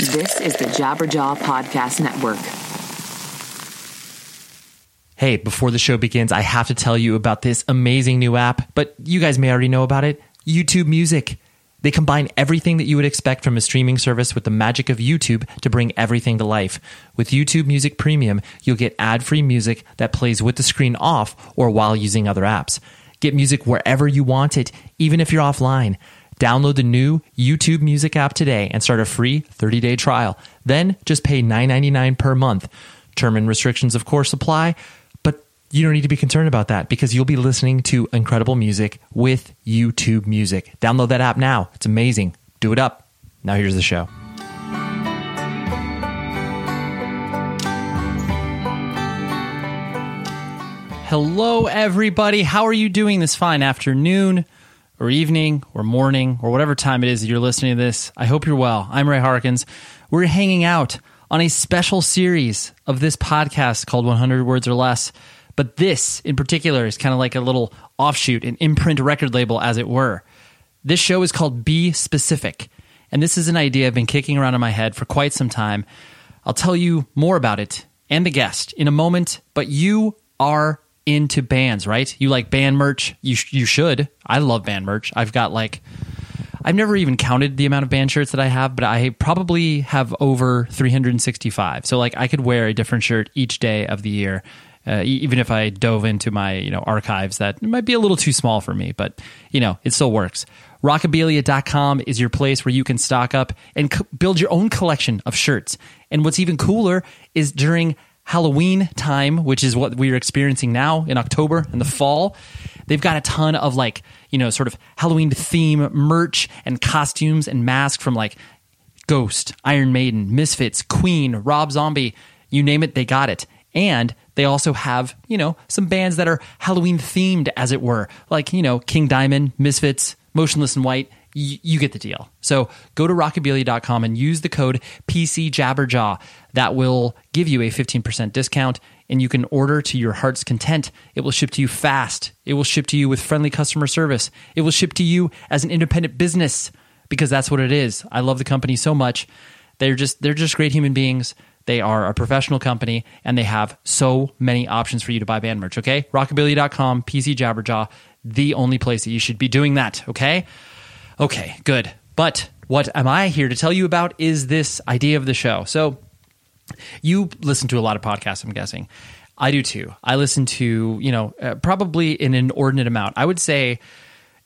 This is the Jabberjaw Podcast Network. Hey, before the show begins, I have to tell you about this amazing new app, but you guys may already know about it YouTube Music. They combine everything that you would expect from a streaming service with the magic of YouTube to bring everything to life. With YouTube Music Premium, you'll get ad free music that plays with the screen off or while using other apps. Get music wherever you want it, even if you're offline. Download the new YouTube Music app today and start a free 30-day trial. Then just pay $9.99 per month. Term and restrictions of course apply, but you don't need to be concerned about that because you'll be listening to incredible music with YouTube Music. Download that app now. It's amazing. Do it up. Now here's the show. Hello, everybody. How are you doing this fine afternoon? Or evening or morning or whatever time it is that you're listening to this. I hope you're well. I'm Ray Harkins. We're hanging out on a special series of this podcast called 100 Words or Less. But this in particular is kind of like a little offshoot, an imprint record label, as it were. This show is called Be Specific. And this is an idea I've been kicking around in my head for quite some time. I'll tell you more about it and the guest in a moment, but you are into bands, right? You like band merch. You sh- you should. I love band merch. I've got like I've never even counted the amount of band shirts that I have, but I probably have over 365. So like I could wear a different shirt each day of the year. Uh, even if I dove into my you know archives, that might be a little too small for me, but you know it still works. Rockabilia.com is your place where you can stock up and build your own collection of shirts. And what's even cooler is during Halloween time, which is what we're experiencing now in October in the fall. They've got a ton of like, you know, sort of Halloween theme merch and costumes and masks from like Ghost, Iron Maiden, Misfits, Queen, Rob Zombie, you name it, they got it. And they also have, you know, some bands that are Halloween themed, as it were, like, you know, King Diamond, Misfits, Motionless in White. You get the deal. So go to rockabilia.com and use the code PCJabberjaw. That will give you a 15% discount and you can order to your heart's content. It will ship to you fast. It will ship to you with friendly customer service. It will ship to you as an independent business because that's what it is. I love the company so much. They're just they're just great human beings. They are a professional company and they have so many options for you to buy band merch, okay? rockabilia.com, PC Jabberjaw, the only place that you should be doing that, okay? Okay, good. But what am I here to tell you about is this idea of the show. So you listen to a lot of podcasts, I'm guessing. I do too. I listen to, you know, uh, probably an inordinate amount. I would say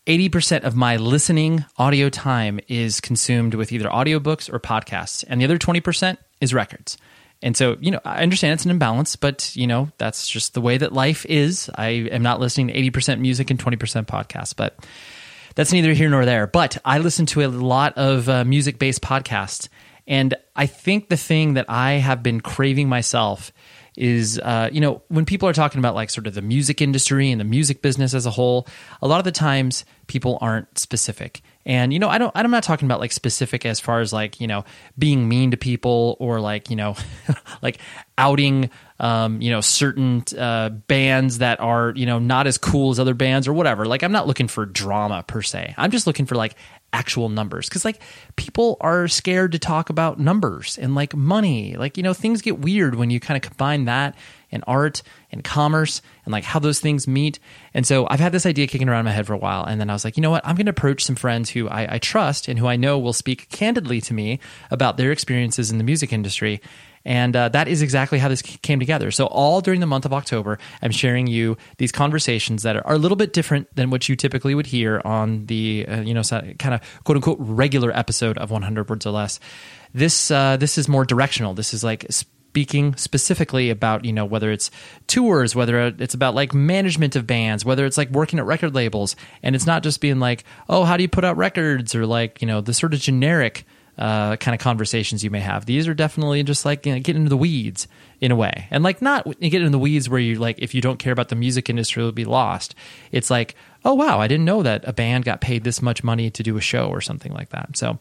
80% of my listening audio time is consumed with either audiobooks or podcasts, and the other 20% is records. And so, you know, I understand it's an imbalance, but, you know, that's just the way that life is. I am not listening to 80% music and 20% podcasts, but that's neither here nor there. But I listen to a lot of uh, music based podcasts. And I think the thing that I have been craving myself is, uh, you know, when people are talking about like sort of the music industry and the music business as a whole, a lot of the times people aren't specific. And you know, I don't. I'm not talking about like specific as far as like you know being mean to people or like you know like outing um, you know certain uh, bands that are you know not as cool as other bands or whatever. Like I'm not looking for drama per se. I'm just looking for like actual numbers because like people are scared to talk about numbers and like money. Like you know things get weird when you kind of combine that and art and commerce and like how those things meet. And so I've had this idea kicking around in my head for a while. And then I was like, you know what? I'm going to approach some friends who I, I trust and who I know will speak candidly to me about their experiences in the music industry. And uh, that is exactly how this came together. So, all during the month of October, I'm sharing you these conversations that are, a little bit different than what you typically would hear on the, uh, you know, kind of quote unquote regular episode of 100 Words or Less this uh, this is more directional. This is like speaking specifically about you know whether it's tours, whether it's about like management of bands, whether it's like working at record labels, and it's not just being like, oh, how do you put out records or like you know the sort of generic uh, kind of conversations you may have. These are definitely just like you know, getting into the weeds in a way, and like not you get in the weeds where you like if you don't care about the music industry, you'll be lost. It's like, oh wow, I didn't know that a band got paid this much money to do a show or something like that. So.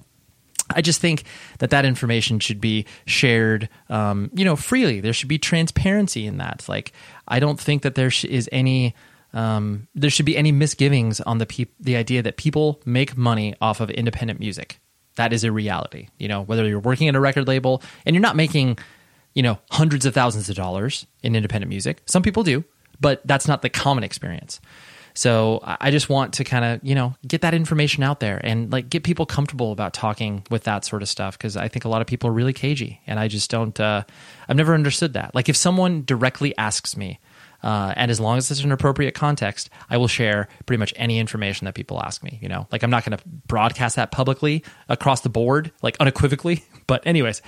I just think that that information should be shared, um, you know, freely. There should be transparency in that. Like, I don't think that there is any, um, there should be any misgivings on the pe- the idea that people make money off of independent music that is a reality. You know, whether you're working at a record label and you're not making, you know, hundreds of thousands of dollars in independent music. Some people do, but that's not the common experience. So I just want to kind of, you know, get that information out there and like get people comfortable about talking with that sort of stuff because I think a lot of people are really cagey and I just don't, uh, I've never understood that. Like if someone directly asks me, uh, and as long as it's an appropriate context, I will share pretty much any information that people ask me. You know, like I'm not going to broadcast that publicly across the board, like unequivocally. But anyways,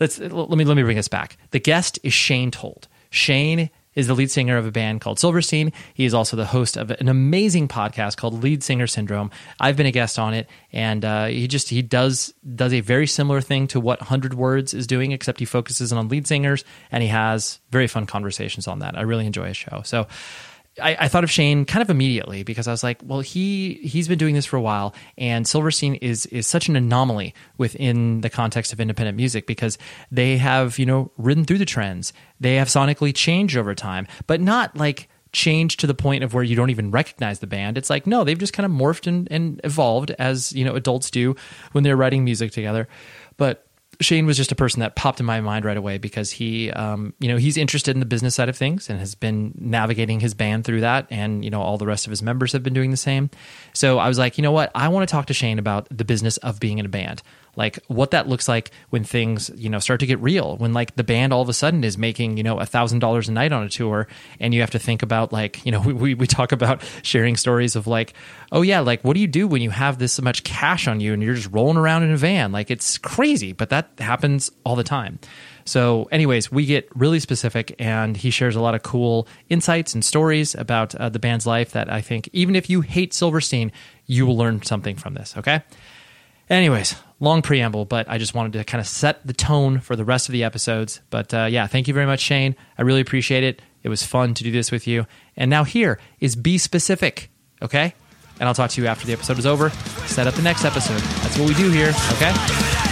let's let me let me bring us back. The guest is Shane Told. Shane is the lead singer of a band called Silverstein. He is also the host of an amazing podcast called Lead Singer Syndrome. I've been a guest on it, and uh, he just he does does a very similar thing to what Hundred Words is doing, except he focuses on lead singers, and he has very fun conversations on that. I really enjoy his show. So I, I, thought of Shane kind of immediately because I was like, well, he he's been doing this for a while, and Silverstein is is such an anomaly within the context of independent music because they have you know ridden through the trends, they have sonically changed over time, but not like changed to the point of where you don't even recognize the band. It's like no, they've just kind of morphed and, and evolved as you know adults do when they're writing music together, but Shane was just a person that popped in my mind right away because he, um, you know, he's interested in the business side of things and has been navigating his band through that, and you know, all the rest of his members have been doing the same. So I was like, you know what, I want to talk to Shane about the business of being in a band like what that looks like when things you know start to get real when like the band all of a sudden is making you know a thousand dollars a night on a tour and you have to think about like you know we, we talk about sharing stories of like oh yeah like what do you do when you have this much cash on you and you're just rolling around in a van like it's crazy but that happens all the time so, anyways, we get really specific, and he shares a lot of cool insights and stories about uh, the band's life that I think, even if you hate Silverstein, you will learn something from this. Okay. Anyways, long preamble, but I just wanted to kind of set the tone for the rest of the episodes. But uh, yeah, thank you very much, Shane. I really appreciate it. It was fun to do this with you. And now here is Be Specific, okay? And I'll talk to you after the episode is over. Set up the next episode. That's what we do here, okay?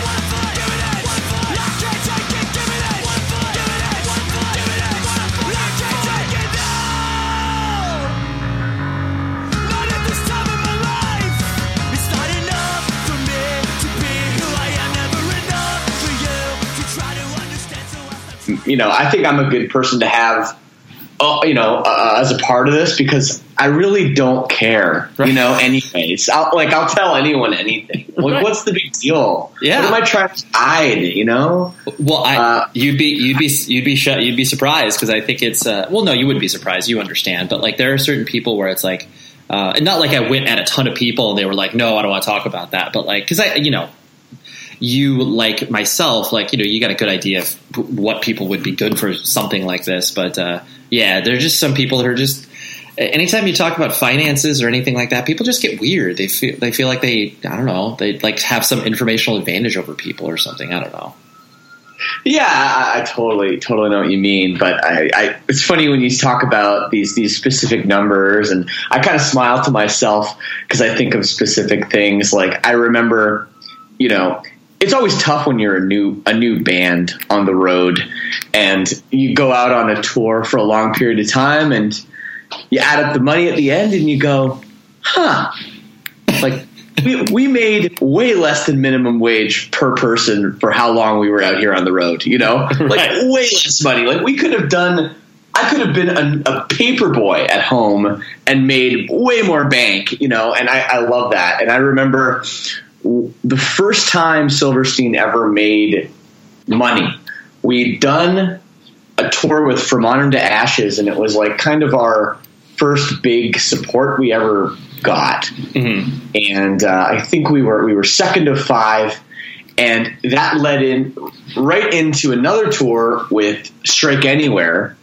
You know, I think I'm a good person to have, uh, you know, uh, as a part of this because I really don't care, you know. Anyways, I'll, like I'll tell anyone anything. Like, right. what's the big deal? Yeah, what am I trying to hide? You know. Well, I, uh, you'd be you'd be you'd be sh- you'd be surprised because I think it's uh, well, no, you wouldn't be surprised. You understand, but like there are certain people where it's like. Uh, and not like I went at a ton of people and they were like, no, I don't want to talk about that. But like, cause I, you know, you like myself, like you know, you got a good idea of what people would be good for something like this. But uh, yeah, are just some people that are just. Anytime you talk about finances or anything like that, people just get weird. They feel they feel like they I don't know they like have some informational advantage over people or something. I don't know. Yeah, I, I, totally, totally know what you mean. But I, I, it's funny when you talk about these these specific numbers, and I kind of smile to myself because I think of specific things. Like I remember, you know, it's always tough when you're a new a new band on the road and you go out on a tour for a long period of time and you add up the money at the end and you go, huh, like we, we made way less than minimum wage per person for how long we were out here on the road, you know, like right. way less money. Like we could have done, I could have been a, a paper boy at home and made way more bank, you know, and I, I love that. And I remember the first time Silverstein ever made money, we'd done a tour with From Autumn to Ashes, and it was like kind of our first big support we ever got. Mm-hmm. And uh, I think we were we were second of five, and that led in right into another tour with Strike Anywhere,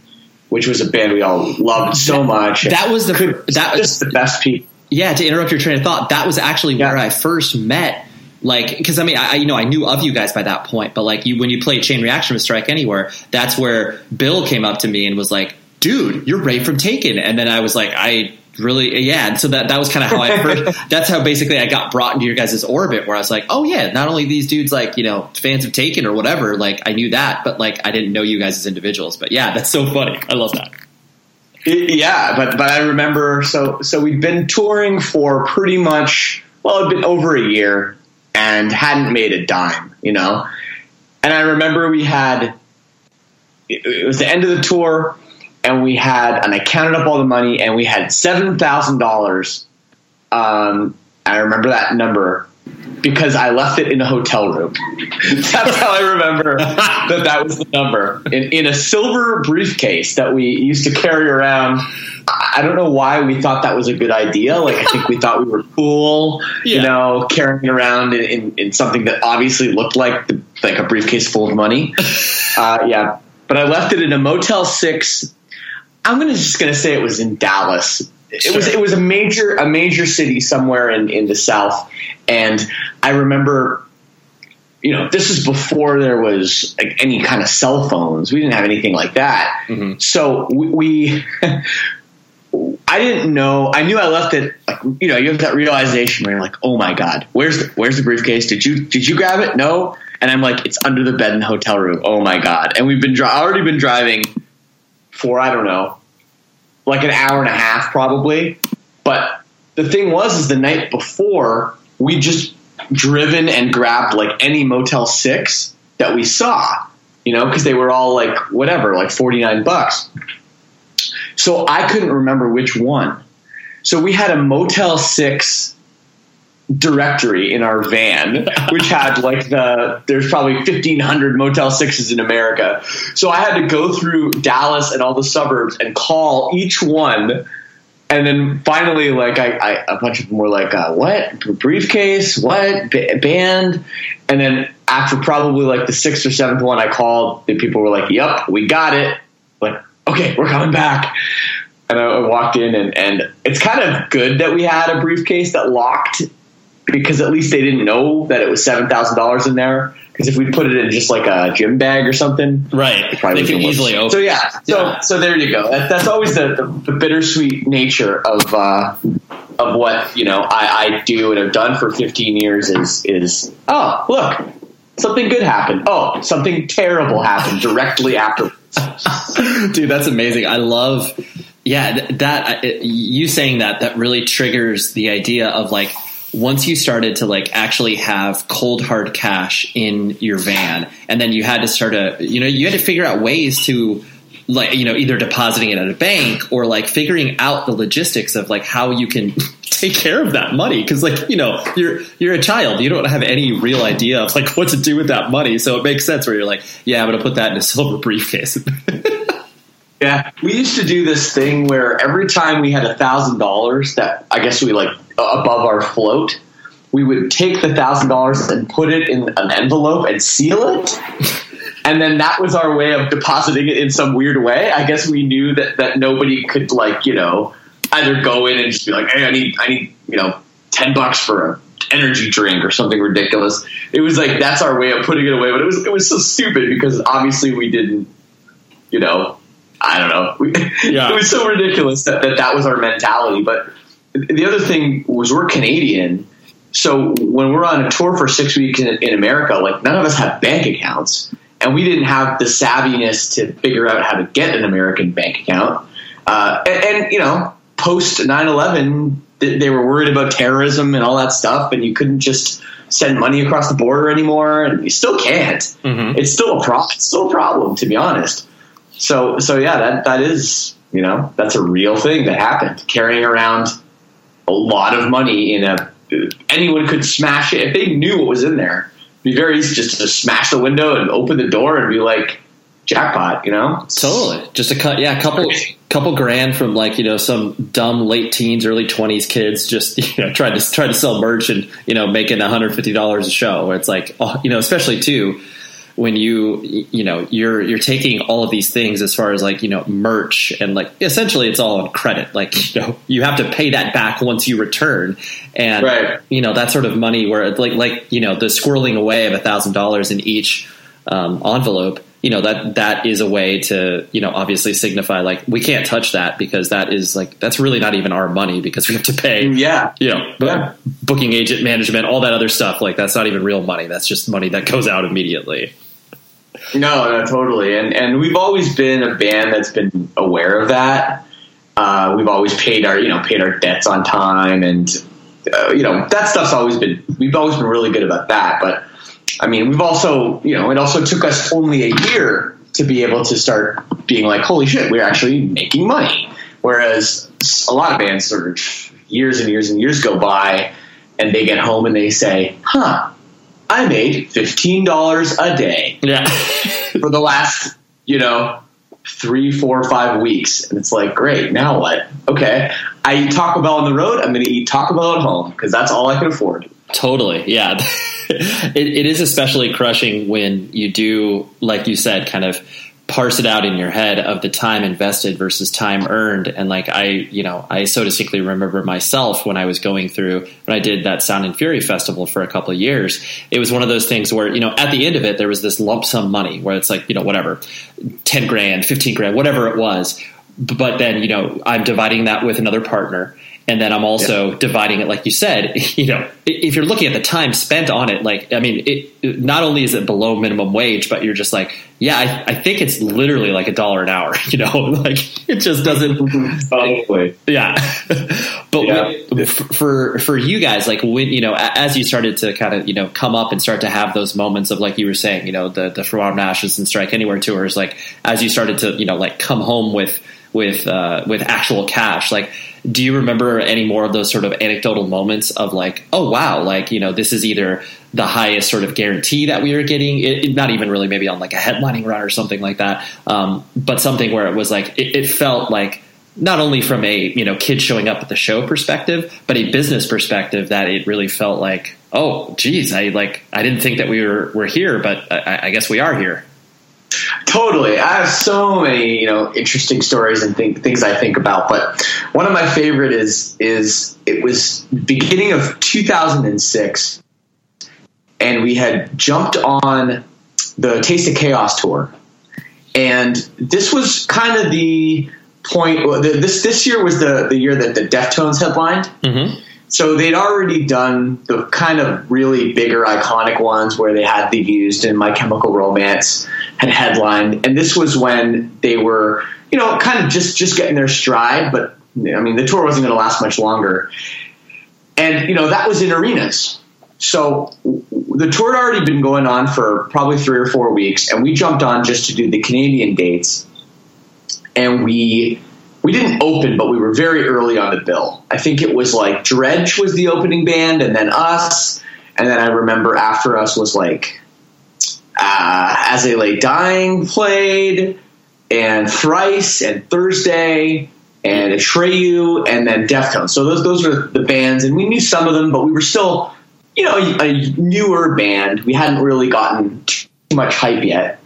which was a band we all loved so much. That was the Could- that just the best people. Yeah to interrupt your train of thought that was actually Yeah. where i first met like because i mean I, you know i knew of you guys by that point but like you when you played chain reaction with strike anywhere that's where bill came up to me and was like dude you're ray from taken. And then i was like i really yeah. And so that that was kind of how i first that's how basically i got brought into your guys' orbit where i was like oh yeah not only these dudes like you know fans of taken or whatever like i knew that but like i didn't know you guys as individuals but yeah that's so funny. I love that Yeah, but but I remember so so we'd been touring for pretty much well, it'd been over a year and hadn't made a dime, you know. And I remember we had it, it was the end of the tour, and we had and I counted up all the money, and we had seven thousand dollars. Um, I remember that number because I left it in a hotel room. That's how I remember that that was the number in, in a silver briefcase that we used to carry around. I don't know why we thought that was a good idea. Like I think we thought we were cool, you know, carrying around in, in, in something that obviously looked like the, like a briefcase full of money. Uh, yeah, but I left it in a Motel Six. I'm gonna just gonna say it was in Dallas. It was it was a major a major city somewhere in, in the south, and I remember, you know, this is before there was like any kind of cell phones. We didn't have anything like that. Mm-hmm. So we. we I didn't know. I knew I left it. Like, you know, you have that realization where you're like, "Oh my god, where's the where's the briefcase? Did you did you grab it? No." And I'm like, "It's under the bed in the hotel room." Oh my god! And we've been dri- already been driving for I don't know, like an hour and a half probably. But the thing was, is the night before we just driven and grabbed like any Motel Six that we saw, you know, because they were all like whatever, like forty nine bucks. So I couldn't remember which one. So we had a Motel Six directory in our van, which had like the there's probably fifteen hundred Motel Sixes in America. So I had to go through Dallas and all the suburbs and call each one. And then finally, like I, I a bunch of them were like, uh, "What briefcase? What B- band?" And then after probably like the sixth or seventh one, I called. The people were like, "Yep, we got it." Like, okay, we're coming back. And I I walked in, and, and it's kind of good that we had a briefcase that locked because at least they didn't know that it was seven thousand dollars in there. Because if we put it in just like a gym bag or something, right it probably they can would've easily open So yeah, so Yeah. so there you go. That, that's always the, the, the bittersweet nature of uh, of what you know I, I do and have done for fifteen years is is oh look something good happened. Oh something terrible happened directly afterwards. dude that's amazing i love yeah th- that I- you saying that that really triggers the idea of like once you started to like actually have cold hard cash in your van and then you had to start a you know you had to figure out ways to like you know either depositing it at a bank or like figuring out the logistics of like how you can take care of that money. Because like you know you're you're a child. You don't have any real idea of like what to do with that money. So it makes sense where you're like yeah i'm gonna put that in a silver briefcase. Yeah, we used to do this thing where every time we had a thousand dollars that I guess we like above our float, we would take the thousand dollars and put it in an envelope and seal it. And then that was our way of depositing it in some weird way. I guess we knew that, that nobody could like, you know, either go in and just be like, Hey, I need I need, you know, ten bucks for a energy drink or something ridiculous. It was like that's our way of putting it away, but it was it was so stupid because obviously we didn't you know, I don't know. We, Yeah. it was so ridiculous that, that that was our mentality. But the other thing was we're Canadian. So when we're on a tour for six weeks in, in America, like none of us have bank accounts. And we didn't have the savviness to figure out how to get an American bank account. Uh, and, and, you know, post 9 11, they were worried about terrorism and all that stuff. And you couldn't just send money across the border anymore. And you still can't. It's still a pro- it's still a problem, to be honest. So so yeah, that that is you know that's a real thing that happened. Carrying around a lot of money in a anyone could smash it if they knew what was in there. It'd be very easy just to smash the window and open the door and be like, jackpot, you know? Totally. Just a cut, yeah, a couple, couple grand from like you know some dumb late teens, early twenties kids just you know trying to try to sell merch and you know making one hundred fifty dollars a show. Where it's like, oh, you know, especially too when you you know you're you're taking all of these things as far as like you know merch and like essentially it's all on credit like you know you have to pay that back once you return and Right. you know that sort of money where like like you know the squirreling away of a thousand dollars in each um, envelope you know that that is a way to you know obviously signify like we can't touch that because that is like that's really not even our money because we have to pay Yeah. you know, Yeah. booking agent management, all that other stuff. Like that's not even real money. That's just money that goes out immediately. No, no, totally. And and we've always been a band that's been aware of that. Uh, we've always paid our you know paid our debts on time, and uh, you know that stuff's always been we've always been really good about that. But I mean, we've also you know it also took us only a year to be able to start being like, holy shit, we're actually making money. Whereas a lot of bands sort of years and years and years go by, and they get home and they say, huh. I made fifteen dollars a day Yeah, for the last, you know, three, four, five weeks. And it's like, great, now what? Okay. I eat Taco Bell on the road. I'm going to eat Taco Bell at home because that's all I can afford. totally. Yeah, it, it is especially crushing when you do, like you said, kind of parse it out in your head of the time invested versus time earned. And like I, you know, I so distinctly remember myself when I was going through when I did that Sound and Fury festival for a couple of years. It was one of those things where you know at the end of it there was this lump sum money where it's like you know whatever, ten grand, fifteen grand, whatever it was. But then you know I'm dividing that with another partner. And then I'm also dividing it, like you said. You know, if you're looking at the time spent on it, like I mean, it, not only is it below minimum wage, but you're just like, yeah, I, I think it's literally like a dollar an hour. You know, like it just doesn't. Probably. Yeah, but Yeah. when- for for you guys, like when you know, as you started to kind of you know come up and start to have those moments of like you were saying, you know, the the From to Ashes and Strike Anywhere tours, like as you started to you know like come home with with uh, with actual cash, like. Do you remember any more of those sort of anecdotal moments of like, oh wow, like you know, this is either the highest sort of guarantee that we were getting, it, it- not even really maybe on like a headlining run or something like that, um, but something where it was like it, it felt like not only from a you know kid showing up at the show perspective, but a business perspective that it really felt like, oh, geez, I like I didn't think that we were were here, but I, I guess we are here. Totally. I have so many, you know, interesting stories and think, things I think about. But one of my favorite is is it was beginning of 2006, and we had jumped on the Taste of Chaos tour, and this was kind of the point. This this year was the the year that the Deftones headlined. Mm-hmm. So they'd already done the kind of really bigger iconic ones where they had the used and My Chemical Romance had headlined, and this was when they were, you know, kind of just just getting their stride. But I mean, the tour wasn't going to last much longer, and you know that was in arenas. So the tour had already been going on for probably three or four weeks, and we jumped on just to do the Canadian dates, and we we didn't open, but we were very early on the bill. I think it was like Dredg was the opening band, and then us, and then I remember after us was like uh, As They Lay Dying played, and Thrice, and Thursday, and Atreyu, and then Deftones. So those those were the bands, and we knew some of them, but we were still, you know, a, a newer band. We hadn't really gotten too much hype yet.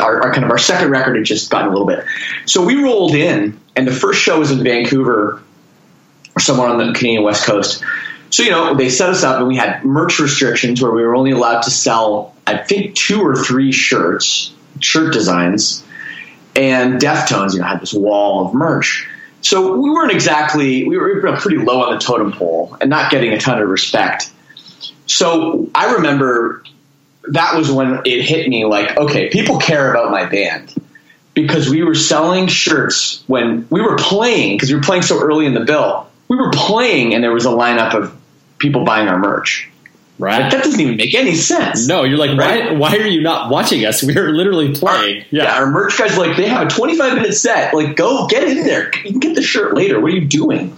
Our, our kind of our second record had just gotten a little bit. So we rolled in, and the first show was in Vancouver, or somewhere on the Canadian West Coast. So you know they set us up, and we had merch restrictions where we were only allowed to sell, I think, two or three shirts, shirt designs, and Deftones, you know, had this wall of merch. So we weren't exactly we were pretty low on the totem pole and not getting a ton of respect. So I remember that was when it hit me like, okay, people care about my band because we were selling shirts when we were playing because we were playing so early in the bill. We were playing and there was a lineup of people buying our merch. Like, Right? that doesn't even make any sense. No, you're like, Right. why? Why are you not watching us? We are literally playing. Yeah. our merch guys are like they have a 25 minute set. Like, go get in there. You can get the shirt later. What are you doing?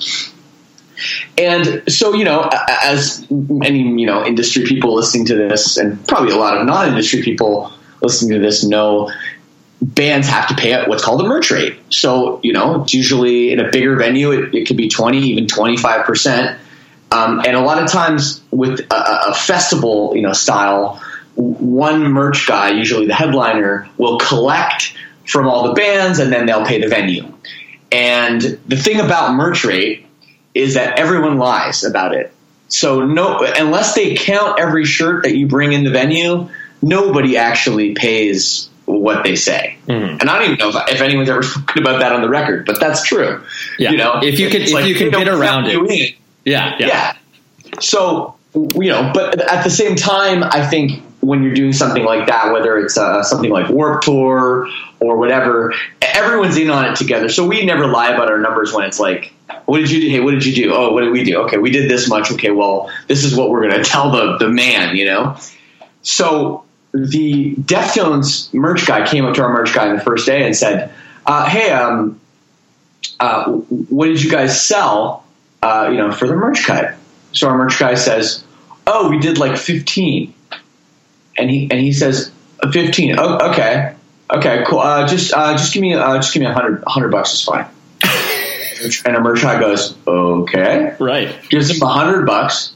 And so, you know, as many, you know industry people listening to this, and probably a lot of non-industry people listening to this know, bands have to pay what's called a merch rate. So, you know, it's usually in a bigger venue, it, it could be 20, even 25%. Um, and a lot of times with a, a festival, you know, style, one merch guy, usually the headliner, will collect from all the bands and then they'll pay the venue. And the thing about merch rate is that everyone lies about it. So no, unless they count every shirt that you bring in the venue, nobody actually pays what they say. Mm-hmm. And I don't even know if, if, anyone's ever spoken about that on the record, but that's true. Yeah. You know, if you can, if like, you can get around it. Yeah, yeah. Yeah. So, you know, but at the same time, I think when you're doing something like that, whether it's uh, something like Warp Tour or whatever, everyone's in on it together. So we never lie about our numbers when it's like, what did you do? Hey, what did you do? Oh, what did we do? Okay, we did this much. Okay, well, this is what we're going to tell the, the man, you know? So the Deftones merch guy came up to our merch guy on the first day and said, uh, hey, um, uh, what did you guys sell, uh, you know, for the merch cut? So our merch guy says, oh, we did like 15 and he and he says fifteen. Oh, okay, okay, cool. Uh, just uh, just give me uh, just give me a hundred hundred bucks is fine. And a merchant goes, okay, right. Gives him a hundred bucks.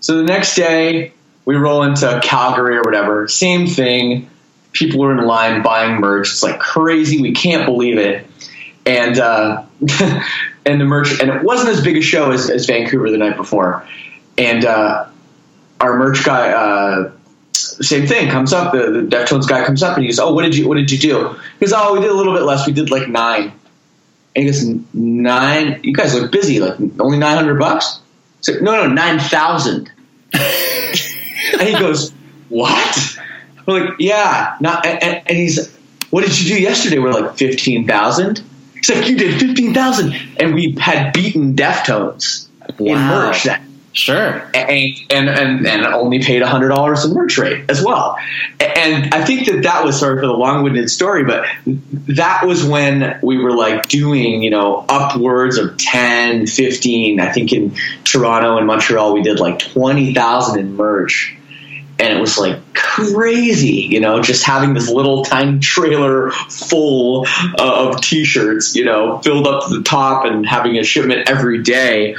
So the next day we roll into Calgary or whatever. Same thing. People are in line buying merch. It's like crazy. We can't believe it. And uh, and the merch and it wasn't as big a show as, as Vancouver the night before. And uh, our merch guy uh, same thing comes up. The, the Deftones guy comes up and he goes, "Oh, what did you what did you do?" He goes, "Oh, we did a little bit less. We did like nine. And he goes, nine? You guys look busy. Like only nine hundred bucks? So, no, no, nine thousand. and he goes, "What?" We're like, "Yeah." Not, and, and he's, "What did you do yesterday?" We're like fifteen thousand. He's like, "You did fifteen thousand, and we had beaten Deftones wow. in merch that Sure. And, and, and, and only paid $100 in merch rate as well. And I think that that was, sorry for the long winded story, but that was when we were like doing, you know, upwards of 10, 15. I think in Toronto and Montreal, we did like 20,000 in merch. And it was like crazy, you know, just having this little tiny trailer full uh, of t shirts, you know, filled up to the top and having a shipment every day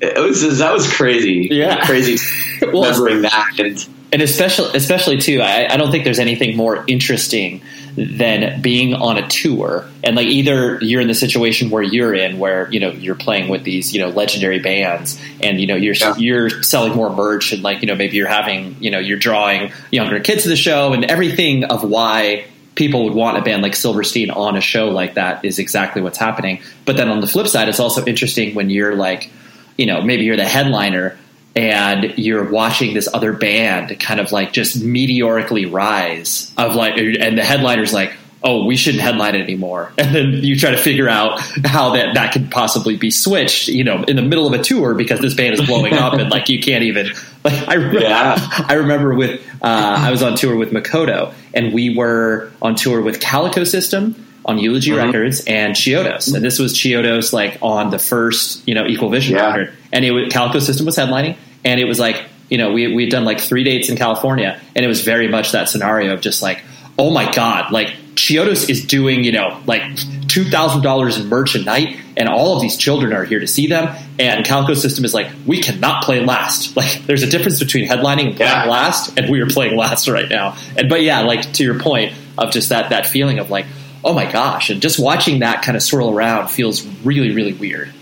it was that was crazy. Yeah, crazy well, remembering that and and especially especially too. I, I don't think there's anything more interesting than being on a tour and like either you're in the situation where you're in where you know you're playing with these you know legendary bands and you know you're yeah. you're selling more merch and like you know maybe you're having you know you're drawing younger kids to the show and everything of why people would want a band like Silverstein on a show like that is exactly what's happening but then on the flip side it's also interesting when you're like you know, maybe you're the headliner and you're watching this other band kind of like just meteorically rise of like, and the headliner's like, oh, we shouldn't headline it anymore. And then you try to figure out how that, that could possibly be switched, you know, in the middle of a tour because this band is blowing up and like you can't even, like, I, yeah. I remember with, uh, I was on tour with Makoto and we were on tour with Calico System on Eulogy mm-hmm. Records and Chiodos. And this was Chiodos like on the first, you know, Equal Vision yeah. record. And it was, Calico System was headlining. And it was like, you know, we, we had done like three dates in California. And it was very much that scenario of just like, oh my God, like Chiodos is doing, you know, like $2,000 in merch a night. And all of these children are here to see them. And Calico System is like, we cannot play last. Like, there's a difference between headlining and playing yeah. last. And we are playing last right now. And, but yeah, like to your point of just that, that feeling of like, oh my gosh, and just watching that kind of swirl around feels really, really weird.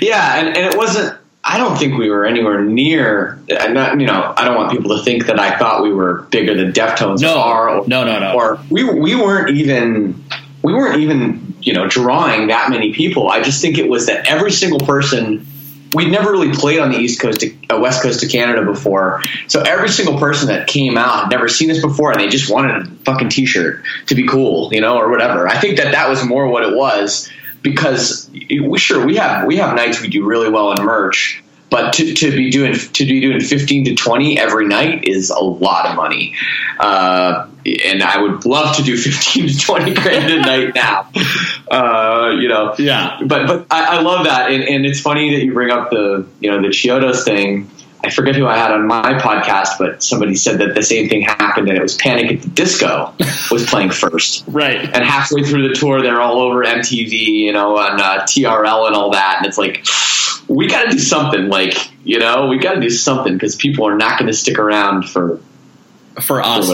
Yeah, and, and it wasn't. I don't think we were anywhere near. Not, you know, I don't want people to think that I thought we were bigger than Deftones no, are. Or, no, no, no. Or we we weren't even we weren't even you know drawing that many people. I just think it was that every single person we'd never really played on the east coast, to, uh, west coast of Canada before. So every single person that came out had never seen us before, and they just wanted a fucking t-shirt to be cool, you know, or whatever. I think that that was more what it was because we sure we have we have nights we do really well in merch, but to, to be doing to be doing fifteen to twenty every night is a lot of money, uh, and I would love to do fifteen to twenty grand a night now. Uh, you know, yeah. But but I, I love that, and, and, it's funny that you bring up the you know the Chiodos thing. I forget who I had on my podcast, but somebody said that the same thing happened, and it was Panic at the Disco was playing first. Right. And halfway through the tour, they're all over MTV, you know, on uh, TRL and all that, and it's like we got to do something. Like, you know, we got to do something because people are not going to stick around for for us.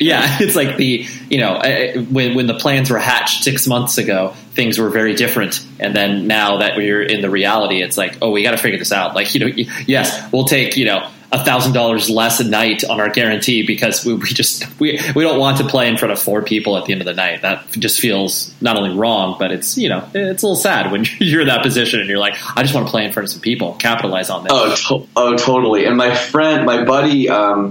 Yeah, it's like the you know uh, when when the plans were hatched six months ago, things were very different, and then now that we're in the reality, it's like oh, we got to figure this out. Like you know, yes, we'll take you know a thousand dollars less a night on our guarantee because we, we just we we don't want to play in front of four people at the end of the night. That just feels not only wrong, but it's you know it's a little sad when you're in that position and you're like, I just want to play in front of some people, capitalize on this. Oh, to- oh, totally. And my friend, my buddy, um,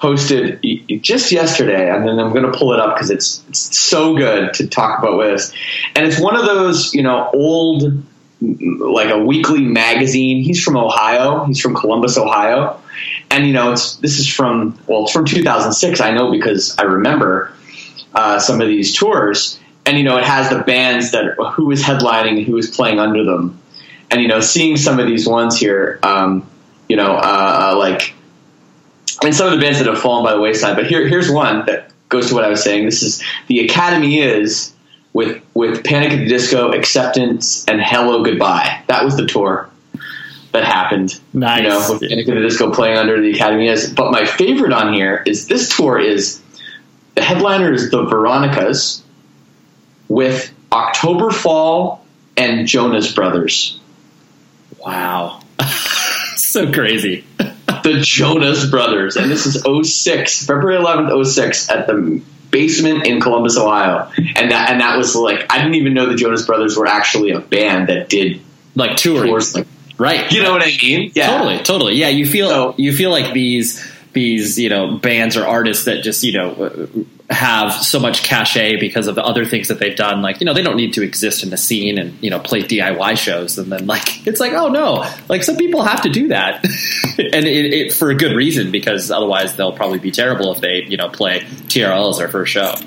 posted just yesterday, and then I'm going to pull it up because it's, it's so good to talk about with us. And it's one of those, you know, old, like a weekly magazine. He's from Ohio. He's from Columbus, Ohio. And you know, it's this is from well, it's from 2006. I know because I remember uh, some of these tours. And you know, it has the bands that who was headlining and who was playing under them and you know seeing some of these ones here um, you know uh, uh, like and some of the bands that have fallen by the wayside but here here's one that goes to what i was saying. This is the academy is with with panic at the disco acceptance and hello goodbye. That was the tour that happened Nice. you know with panic at the disco playing under the academy is. But my favorite on here is this tour is the headliner is the veronicas with october fall and jonas brothers. Wow, so crazy. the Jonas Brothers, and this is 06, February 11th, 06, at the basement in Columbus, Ohio, and that and that was like I didn't even know the Jonas Brothers were actually a band that did Like touring, tours like right? you know what I mean? Yeah, Totally, totally. Yeah, you feel So- you feel like these these you know bands or artists that just you know uh, have so much cachet because of the other things that they've done. Like you know they don't need to exist in the scene and you know play DIY shows. And then like it's like oh no, like some people have to do that, and it, it for a good reason because otherwise they'll probably be terrible if they you know play TRL as their first show.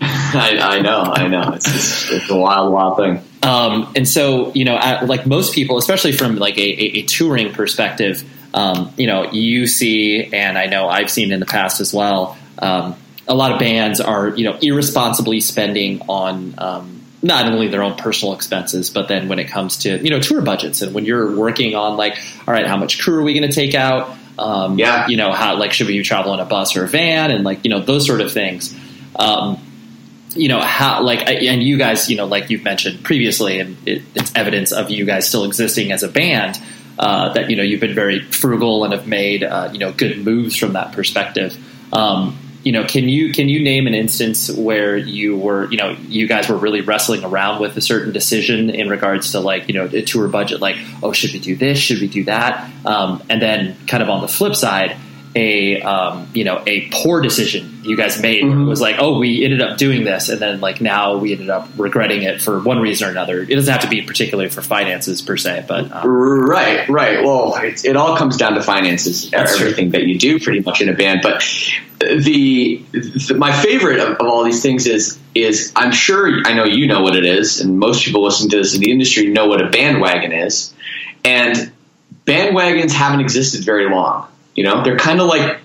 I, I know, I know. It's just, it's a wild, wild thing. Um, and so, you know, like most people, especially from like a, a, a touring perspective, um, you know, you see, and I know I've seen in the past as well, um, a lot of bands are, you know, irresponsibly spending on um, not only their own personal expenses, but then when it comes to, you know, tour budgets and when you're working on like, all right, how much crew are we going to take out? Um, Yeah. You know, how, like, should we travel on a bus or a van? And like, you know, those sort of things. Um, you know how like and you guys you know like you've mentioned previously and it, it's evidence of you guys still existing as a band uh, that you know you've been very frugal and have made uh, you know good moves from that perspective um, you know can you can you name an instance where you were you know you guys were really wrestling around with a certain decision in regards to like you know a tour budget like oh should we do this? Should we do that? Um, and then kind of on the flip side a um, you know a poor decision you guys made it was like oh we ended up doing this and then like now we ended up regretting it for one reason or another it doesn't have to be particularly for finances per se but um, Right, right. Well, it, it all comes down to finances, That's true. everything that you do pretty much in a band. But the, the my favorite of, of all these things is is I'm sure I know you know what it is, and most people listening to this in the industry know what a bandwagon is, and bandwagons haven't existed very long. You know, they're kind of like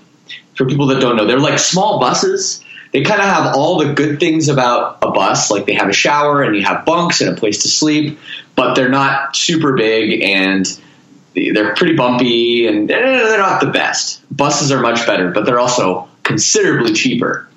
for people that don't know, they're like small buses. They kind of have all the good things about a bus, like they have a shower and you have bunks and a place to sleep, but they're not super big and they're pretty bumpy and eh, they're not the best. Buses are much better, but they're also considerably cheaper.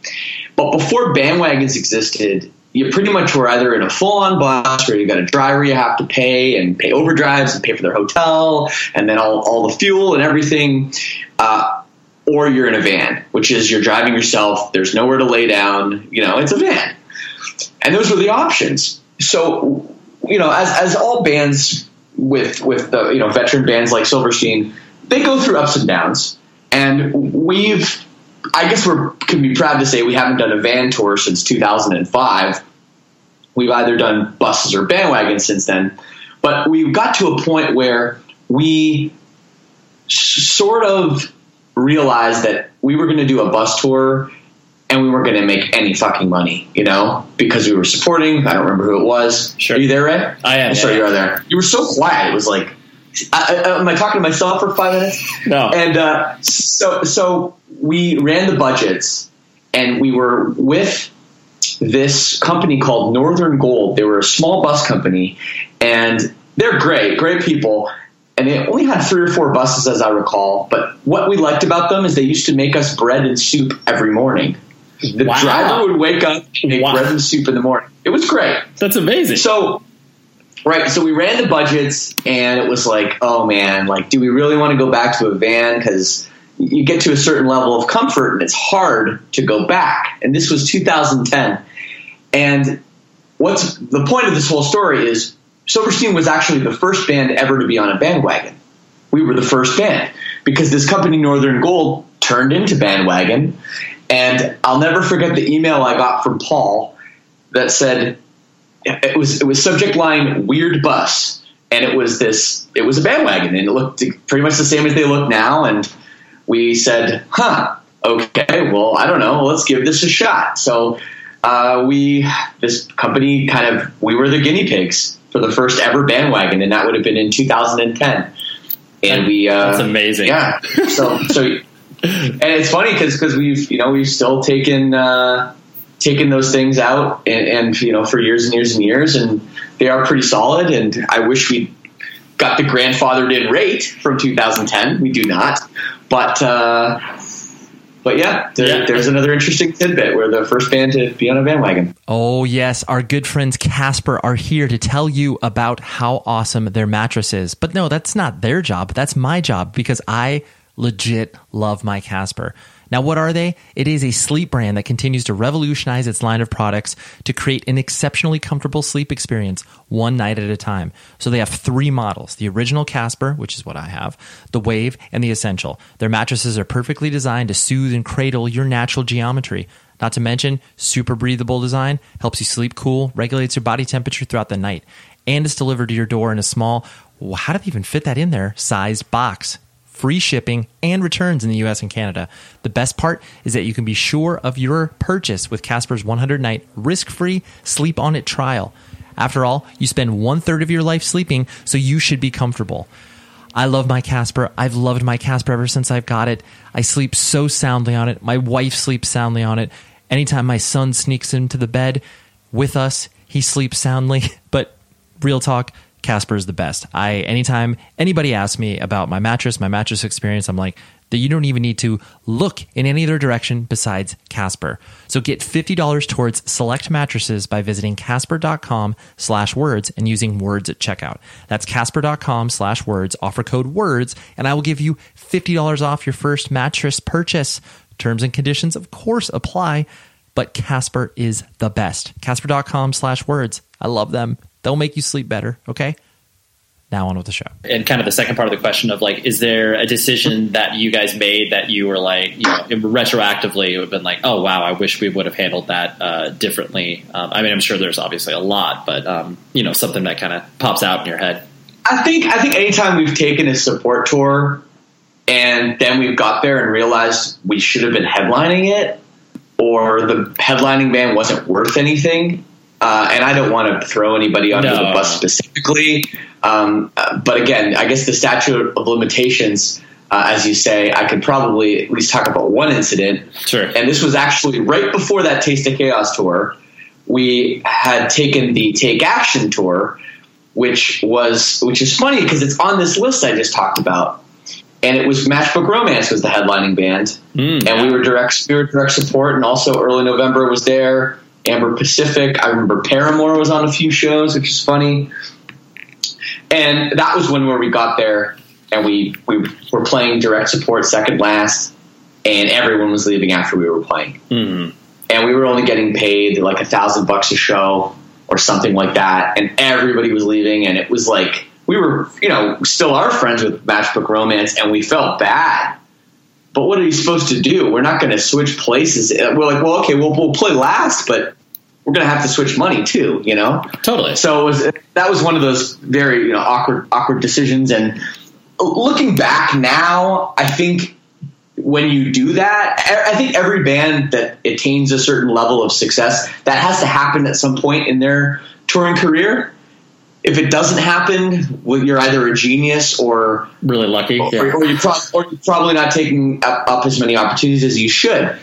But before bandwagons existed, you pretty much were either in a full-on bus where you got a driver you have to pay and pay overdrives and pay for their hotel and then all, all the fuel and everything, uh, or you're in a van, which is you're driving yourself. There's nowhere to lay down. You know, it's a van, and those were the options. So, you know, as as all bands with with the you know veteran bands like Silverstein, they go through ups and downs, and we've I guess we're can be proud to say we haven't done a van tour since 2005. We've either done buses or bandwagons since then, but we've got to a point where we sort of realized that we were going to do a bus tour and we weren't going to make any fucking money, you know, because we were supporting. I don't remember who it was. Sure. Are you there, Ray? I am, I'm sorry, yeah. you are there. You were so quiet. It was like I, I, am I talking to myself for five minutes? No. And uh, so so we ran the budgets, and we were with this company called Northern Gold. They were a small bus company, and they're great, great people. And they only had three or four buses, as I recall. But what we liked about them is they used to make us bread and soup every morning. The Wow. driver would wake up, make Wow. bread and soup in the morning. It was great. That's amazing. So, right. So we ran the budgets, and it was like, oh man, like, do we really want to go back to a van? Because you get to a certain level of comfort, and it's hard to go back. And this was 2010. And what's the point of this whole story is Silverstein was actually the first band ever to be on a bandwagon. We were the first band because this company, Northern Gold, turned into Bandwagon. And I'll never forget the email I got from Paul that said, it was it was subject line weird bus and it was this it was a bandwagon and it looked pretty much the same as they look now and we said huh okay well i don't know let's give this a shot so uh, we this company kind of we were the guinea pigs for the first ever bandwagon and that would have been in 2010 and we uh, That's amazing. yeah. So so and it's funny because because we've you know we've still taken uh, taken those things out and, and you know for years and years and years and they are pretty solid and I wish we got the grandfathered in rate from 2010 we do not. But uh, but yeah, there, Yeah. there's another interesting tidbit we're the first band to be on a bandwagon Oh, yes. Our good friends Casper are here to tell you about how awesome their mattress is. But no, that's not their job. That's my job because I legit love my Casper. Now, what are they? It is a sleep brand that continues to revolutionize its line of products to create an exceptionally comfortable sleep experience one night at a time. So they have three models the original Casper, which is what I have, the Wave, and the Essential. Their mattresses are perfectly designed to soothe and cradle your natural geometry. Not to mention, super breathable design helps you sleep cool, regulates your body temperature throughout the night, and is delivered to your door in a small, how do they even fit that in there, sized box. Free shipping and returns in the US and Canada. The best part is that you can be sure of your purchase with Casper's 100 night risk free sleep on it trial. After all, you spend one third of your life sleeping, so you should be comfortable. I love my Casper. I've loved my Casper ever since I've got it. I sleep so soundly on it. My wife sleeps soundly on it. Anytime my son sneaks into the bed with us, he sleeps soundly. But real talk, Casper is the best. I anytime anybody asks me about my mattress, my mattress experience, I'm like, that you don't even need to look in any other direction besides Casper. So get $50 towards select mattresses by visiting casper.com slash words and using words at checkout. That's casper.com slash words, offer code words, and I will give you $50 off your first mattress purchase. Terms and conditions, of course, apply, but Casper is the best. Casper.com slash words. I love them. They'll make you sleep better, okay? Now on with the show. and kind of the second part of the question of like, is there a decision that you guys made that you were like, you know, retroactively, it would have been like, oh wow, I wish we would have handled that uh, differently. Um, I mean, I'm sure there's obviously a lot, but um, you know, something that kind of pops out in your head. I think I think anytime we've taken a support tour and then we've got there and realized we should have been headlining it or the headlining band wasn't worth anything. Uh, and I don't want to throw anybody under No. the bus specifically. Um, uh, but again, I guess the statute of limitations, uh, as you say, I could probably at least talk about one incident. Sure. And this was actually right before that Taste of Chaos tour. We had taken the Take Action tour, which was which is funny because it's on this list I just talked about, and it was Matchbook Romance was the headlining band, Mm, and we were direct we were direct support, and also early November was there. Amber Pacific, I remember Paramore was on a few shows, which is funny, and that was when where we got there, and we we were playing direct support second last, and everyone was leaving after we were playing Mhm. and we were only getting paid like a thousand bucks a show or something like that, and everybody was leaving, and it was like we were, you know, still are friends with Matchbook Romance, and we felt bad. But what are you supposed to do? We're not going to switch places. We're like, well, okay, we'll, we'll play last, but we're going to have to switch money too, you know. Totally. So it was, that was one of those very you know awkward awkward decisions. And looking back now, I think when you do that, I think every band that attains a certain level of success, that has to happen at some point in their touring career. if it doesn't happen, well, you're either a genius or Really lucky. or, Yeah. or you're, pro- or you're probably not taking up, up as many opportunities as you should.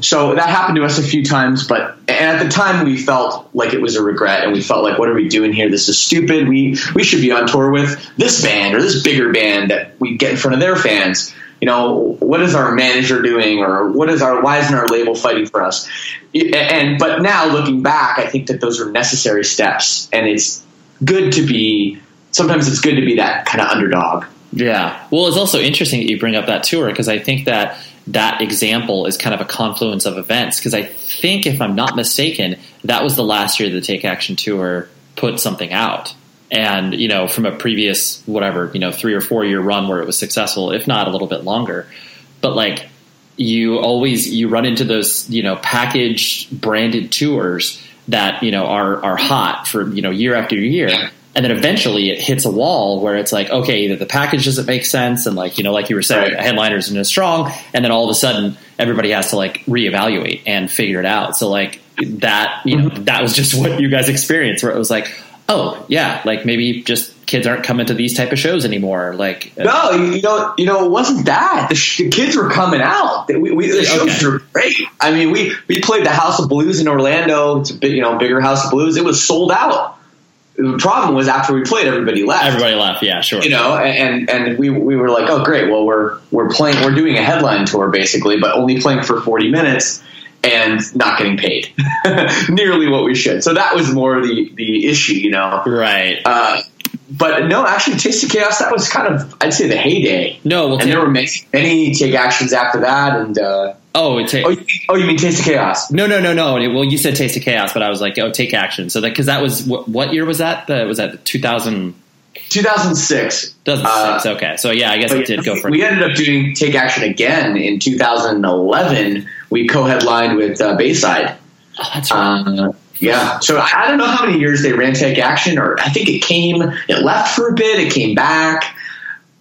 So that happened to us a few times, but and at the time we felt like it was a regret, and we felt like, what are we doing here? This is stupid. We we should be on tour with this band or this bigger band that we get in front of their fans. You know, what is our manager doing, or what is our why isn't our label fighting for us? And but now looking back, I think that those are necessary steps, and it's good to be. Sometimes it's good to be that kind of underdog. Yeah. Well, it's also interesting that you bring up that tour because I think that that example is kind of a confluence of events. Because I think, if I'm not mistaken, that was the last year the Take Action Tour put something out. And, you know, from a previous, whatever, you know, three or four year run where it was successful, if not a little bit longer. But like, you always you run into those you know packaged branded tours that you know are are hot for you know year after year and then eventually it hits a wall where it's like okay either the package doesn't make sense and like you know like you were saying Right. headliners isn't as strong and then all of a sudden everybody has to like reevaluate and figure it out so like that you know mm-hmm. that was just what you guys experienced where it was like oh yeah like maybe just kids aren't coming to these type of shows anymore like uh, No, you, you know, you know, it wasn't that. The, sh- the kids were coming out. We, we, the shows Okay. were great. I mean, we we played the House of Blues in Orlando. It's a big, you know, bigger House of Blues. It was sold out. The problem was after we played, everybody left. everybody left yeah sure you know, and and we we were like, oh great, well we're we're playing, we're doing a headline tour basically, but only playing for forty minutes and not getting paid nearly what we should. So that was more the the issue, you know. right Uh, but no, actually, Taste of Chaos that was kind of I'd say the heyday. no well and there were many, many take actions after that. And uh, Oh, it ta- oh, you, oh, you mean Taste of Chaos? no, no, no, no. Well, you said Taste of Chaos, but I was like, oh, take action. So that because that was what, what year was that? The, was that 2000? 2006. 2006. okay, so yeah, I guess it did go for. we ended up doing Take Action again in 2011. We co-headlined with uh, Bayside. oh, that's right. Uh, yeah. So I don't know how many years they ran Take Action, or I think it came, it left for a bit, it came back.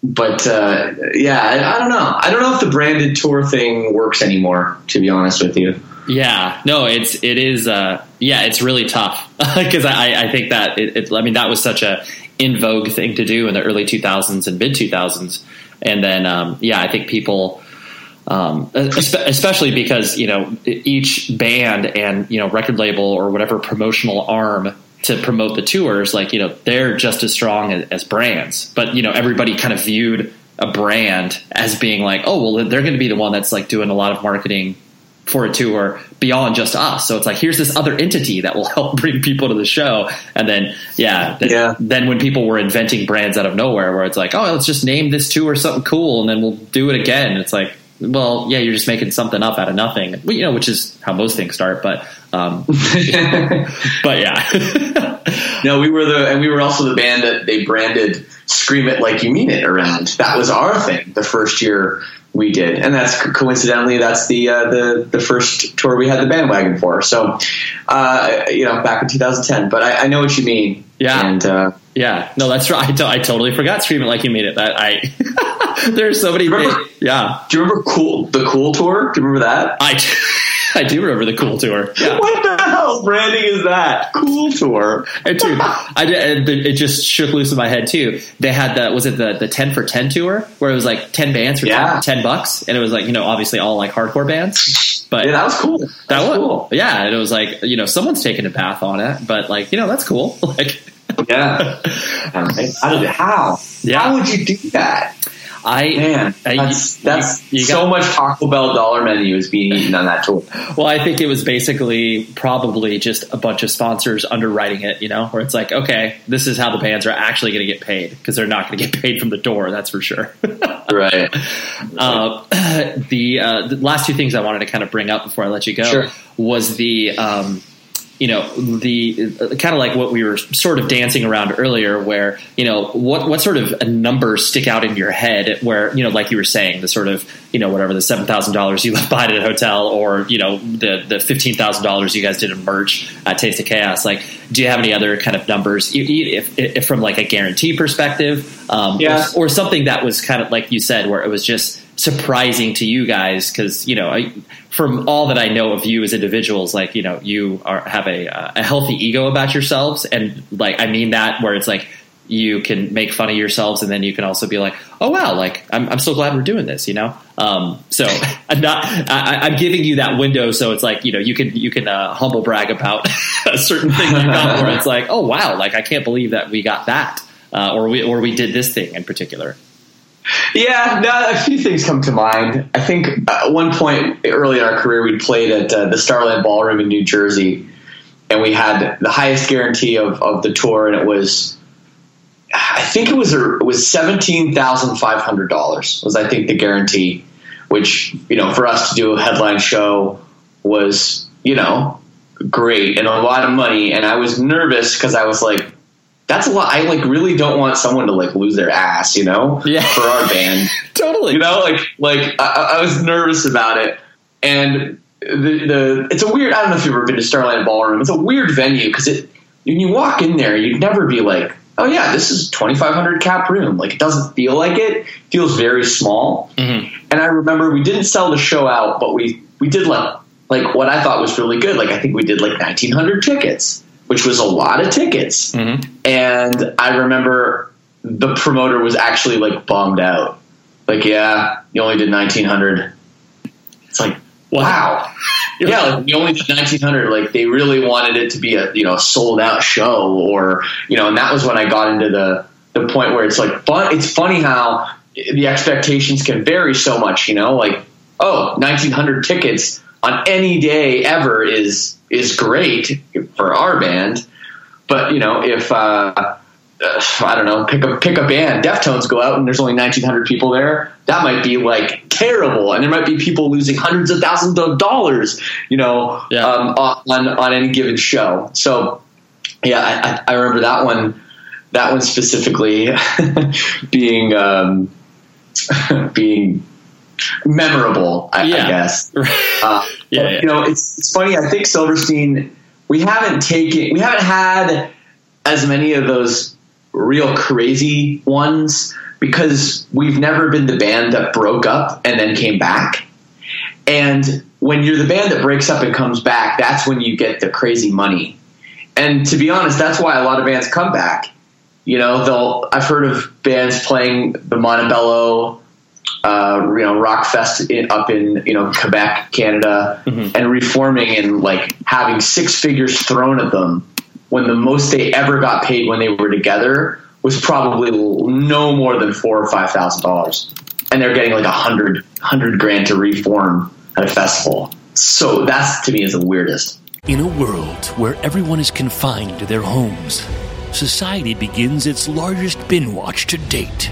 But uh, yeah, I, I don't know. I don't know if the branded tour thing works anymore. To be honest with you. Yeah, no, it's it is. Uh, yeah, it's really tough because I, I think that it, it. I mean, that was such a in vogue thing to do in the early 2000s and mid 2000s, and then um, yeah, I think people. Um, especially because you know each band and you know record label or whatever promotional arm to promote the tours, like you know they're just as strong as, as brands. But you know everybody kind of viewed a brand as being like, oh well, they're going to be the one that's like doing a lot of marketing for a tour beyond just us. So it's like here's this other entity that will help bring people to the show. And then yeah, th- Yeah. then when people were inventing brands out of nowhere, where it's like, oh, let's just name this tour something cool, and then we'll do it again. It's like. Well, yeah, you're just making something up out of nothing, Well, you know, which is how most things start. But, um, but yeah, No, we were the, and we were also the band that they branded "Scream It Like You Mean It" around. That was our thing the first year we did, and that's coincidentally that's the uh, the the first tour we had the bandwagon for. So, uh, you know, back in 2010. But I, I know what you mean. Yeah. and uh, yeah, no, that's right. I, I totally forgot "Scream It Like You Mean It." That I there's so many. Remember- yeah, do you remember cool the Cool tour? Do you remember that? I I do remember the cool tour. Yeah. What the hell branding is that? Cool tour. And dude, I did, it just shook loose in my head too. They had the was it the the ten for ten tour where it was like ten bands for Yeah. 10, 10 bucks, and it was like you know obviously all like hardcore bands, but Yeah, that was cool. that was cool. yeah, and it was like you know someone's taking a bath on it, but like you know that's cool. Like Yeah. How how? Yeah. How would you do that? I Man, I- that's you- that's you so got- much Taco Bell dollar menu is being eaten on that tour. well, I think it was basically probably just a bunch of sponsors underwriting it, you know, where it's like okay, this is how the bands are actually going to get paid because they're not going to get paid from the door, that's for sure. Right. Uh, the, uh, the last two things I wanted to kind of bring up before I let you go Sure. was the, um, you know, the kind of like what we were sort of dancing around earlier, where you know what what sort of numbers stick out in your head, where you know, like you were saying, the sort of you know whatever the seven thousand dollars you left behind at a hotel, or you know the the fifteen thousand dollars you guys did in merch at Taste of Chaos. Like, do you have any other kind of numbers, if, if from like a guarantee perspective, um, Yeah. or, or something that was kind of like you said, where it was just surprising to you guys because you know I, from all that I know of you as individuals, like you know you are have a a healthy ego about yourselves, and like I mean that where it's like you can make fun of yourselves and then you can also be like, oh wow, like I'm, I'm so glad we're doing this, you know? Um, so I'm not, I, am giving you that window. So it's like, you know, you can, you can, uh, humble brag about a certain thing you got where it's like, oh wow, like I can't believe that we got that. Uh, or we, or we did this thing in particular. Yeah, no, a few things come to mind. I think at one point early in our career, we played at uh, the Starland Ballroom in New Jersey, and we had the highest guarantee of, of the tour, and it was I think it was a, it was seventeen thousand five hundred dollars was I think the guarantee, which you know for us to do a headline show was you know great and a lot of money, and I was nervous because I was like, that's a lot. I like really don't want someone to like lose their ass, you know, yeah. for our band, totally. You know, like like I, I was nervous about it, and the, the it's a weird. I don't know if you've ever been to Starland Ballroom. It's a weird venue because it when you walk in there, you'd never be like oh yeah, this is 2,500 cap room. Like it doesn't feel like it. it feels very small. Mm-hmm. And I remember we didn't sell the show out, but we we did like like what I thought was really good. Like I think we did like 1,900 tickets, which was a lot of tickets. Mm-hmm. And I remember the promoter was actually like bummed out. Like, yeah, you only did 1,900. It's like, wow yeah, like we only did 1900. Like they really wanted it to be a you know sold out show, or you know, and that was when I got into the the point where it's like fun. It's funny how the expectations can vary so much. You know, like oh, 1900 tickets on any day ever is is great for our band, but you know if. uh uh, I don't know, pick a pick a band. Deftones go out and there's only 1,900 people there. That might be like terrible, and there might be people losing hundreds of thousands of dollars, you know, yeah. um, on on any given show. So, yeah, I, I remember that one. That one specifically being um, being memorable, I, yeah. I guess. Uh, yeah, yeah, you know, it's it's funny. I think Silverstein. We haven't taken. We haven't had as many of those real crazy ones because we've never been the band that broke up and then came back. And when you're the band that breaks up and comes back, that's when you get the crazy money. And to be honest, that's why a lot of bands come back. You know, they'll. I've heard of bands playing the Montebello, you know, rock fest in, up in you know Quebec, Canada, mm-hmm. and reforming and like having six figures thrown at them when the most they ever got paid when they were together was probably no more than four or five thousand dollars, and they're getting like a hundred hundred grand to reform at a festival. So that's to me is the weirdest. In a world where everyone is confined to their homes, society begins its largest bin watch to date.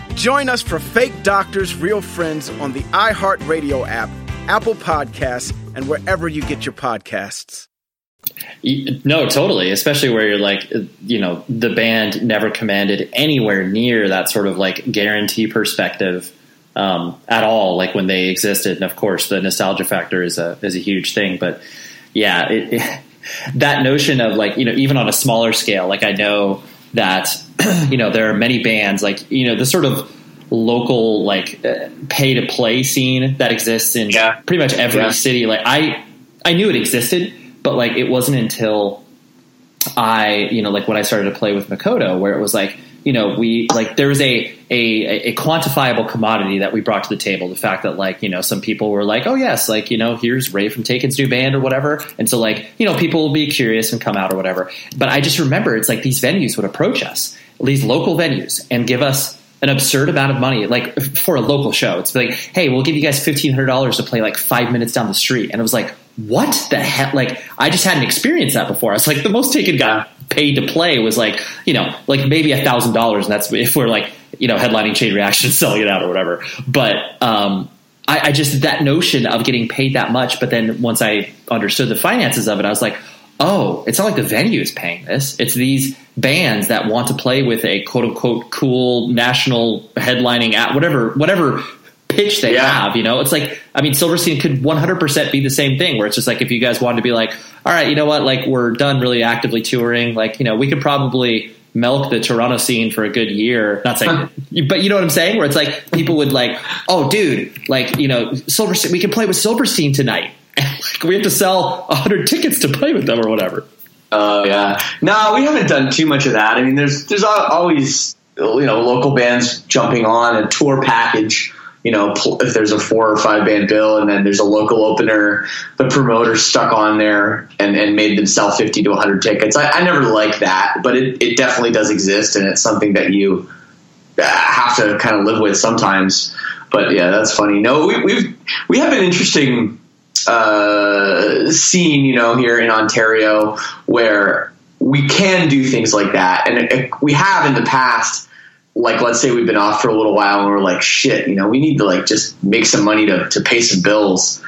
Join us for Fake Doctors, Real Friends on the iHeartRadio app, Apple Podcasts, and wherever you get your podcasts. No, totally. Especially where you're like, you know, the band never commanded anywhere near that sort of like guarantee perspective um, at all. Like when they existed, and of course, the nostalgia factor is a is a huge thing. But yeah, it, it, that notion of like, you know, even on a smaller scale, like I know that you know there are many bands like you know the sort of local like uh, pay to play scene that exists in Yeah. pretty much every Yeah. city. Like I I knew it existed, but like it wasn't until I you know like when I started to play with Makoto where it was like you know, we like there was a, a a quantifiable commodity that we brought to the table. The fact that like you know some people were like, oh yes, like you know here's Ray from Taken's new band or whatever, and so like you know people will be curious and come out or whatever. But I just remember it's like these venues would approach us, these local venues, and give us an absurd amount of money, like for a local show. It's like, hey, we'll give you guys fifteen hundred dollars to play like five minutes down the street, and it was like, what the heck? Like, I just hadn't experienced that before. I was like, the most Taken got paid to play was like, you know, like maybe a thousand dollars, and that's if we're like, you know, headlining chain reaction, selling it out or whatever. But um, I, I just that notion of getting paid that much, but then once I understood the finances of it, I was like, oh, it's not like the venue is paying this. It's these bands that want to play with a quote unquote cool national headlining at whatever whatever pitch they Yeah. have. You know, it's like I mean, Silverstein could 100 percent be the same thing. Where it's just like if you guys wanted to be like, all right, you know what, like we're done really actively touring. Like you know, we could probably milk the Toronto scene for a good year. Not saying, but you know what I'm saying? Where it's like people would like, oh, dude, like you know, Silverstein, we can play with Silverstein tonight. like we have to sell 100 tickets to play with them or whatever. Oh yeah, no, we haven't done too much of that. I mean, there's there's always you know local bands jumping on a tour package. You know, if there's a four or five band bill, and then there's a local opener, the promoter stuck on there and, and made them sell fifty to hundred tickets. I, I never like that, but it, it definitely does exist, and it's something that you uh, have to kind of live with sometimes. But yeah, that's funny. No, we, we've we have an interesting uh, scene, you know, here in Ontario where we can do things like that, and it, it- we have in the past. Like, let's say we've been off for a little while, and we're like, shit, you know, we need to like just make some money to to pay some bills.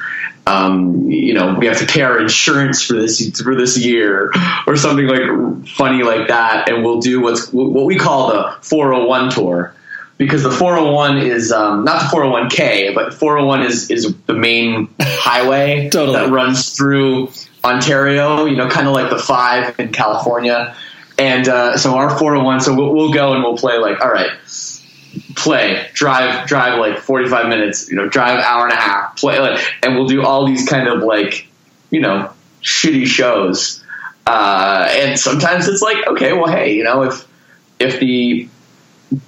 Um, you know, we have to pay our insurance for this for this year, or something like funny like that, and we'll do what's what we call the 401 tour because the 401 is um, not the 401k, but 401 is is the main highway Totally. that runs through Ontario. You know, kind of like the five in California. And uh, so our 401, so we'll, we'll go and we'll play like, all right, play, drive, drive like 45 minutes, you know, drive hour and a half, play, like, and we'll do all these kind of like, you know, shitty shows. Uh, and sometimes it's like, okay, well, hey, you know, if if the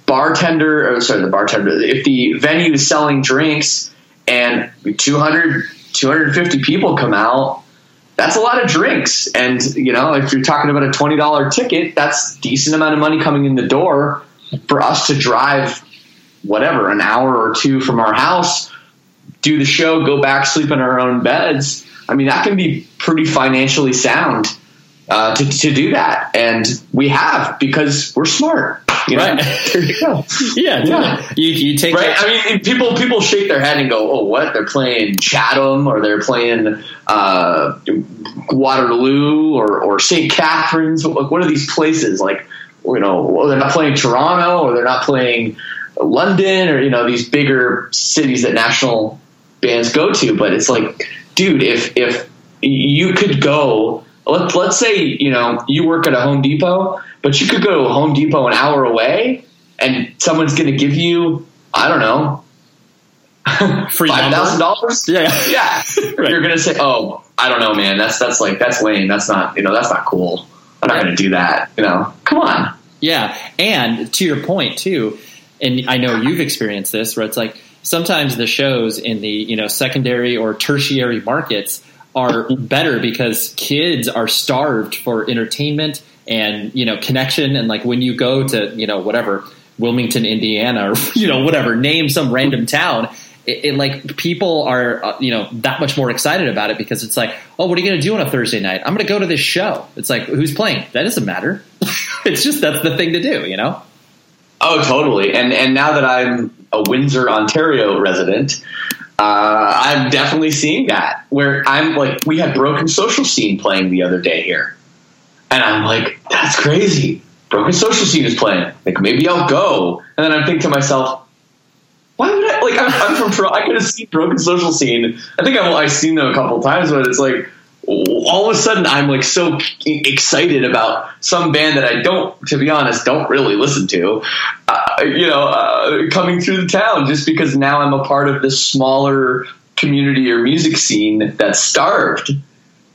bartender, or sorry, the bartender, if the venue is selling drinks and 200, 250 people come out, that's a lot of drinks. And, you know, if you're talking about a $20 ticket, that's decent amount of money coming in the door for us to drive whatever, an hour or two from our house, do the show, go back, sleep in our own beds. I mean, that can be pretty financially sound uh, to, to do that. And we have because we're smart. You know? Right. there you go. Yeah, Yeah. You, you take Right. I mean, people people shake their head and go, "Oh, what? They're playing Chatham or they're playing uh, Waterloo or, or St. Catharines. Like, what are these places? Like, you know, well, they're not playing Toronto or they're not playing London or you know these bigger cities that national bands go to. But it's like, dude, if if you could go, let, let's say you know you work at a Home Depot, but you could go to a Home Depot an hour away, and someone's going to give you, I don't know, Free five thousand dollars. Yeah. yeah. Right. You're going to say, oh, I don't know, man. That's that's like that's lame. That's not you know that's not cool. I'm not going to do that. You know, come on. Yeah, and to your point too, and I know you've experienced this, where it's like sometimes the shows in the you know secondary or tertiary markets are better because kids are starved for entertainment and you know connection, and like when you go to you know whatever Wilmington, Indiana, or you know whatever name some random town. It, it like people are uh, you know that much more excited about it because it's like oh what are you going to do on a Thursday night I'm going to go to this show it's like who's playing that doesn't matter it's just that's the thing to do, you know. Oh, totally. And and now that I'm a Windsor, Ontario resident, uh, I'm definitely seeing that. Where I'm like, we had Broken Social Scene playing the other day here, and I'm like, that's crazy. Broken Social Scene is playing. Like maybe I'll go. And then I'm thinking to myself, why would I? Like I'm, I'm from Toronto. I could have seen Broken Social Scene. I think I've, I've seen them a couple times, but it's like all of a sudden I'm like so excited about some band that I don't, to be honest, don't really listen to. Uh, you know, uh, coming through the town just because now I'm a part of this smaller community or music scene that's starved.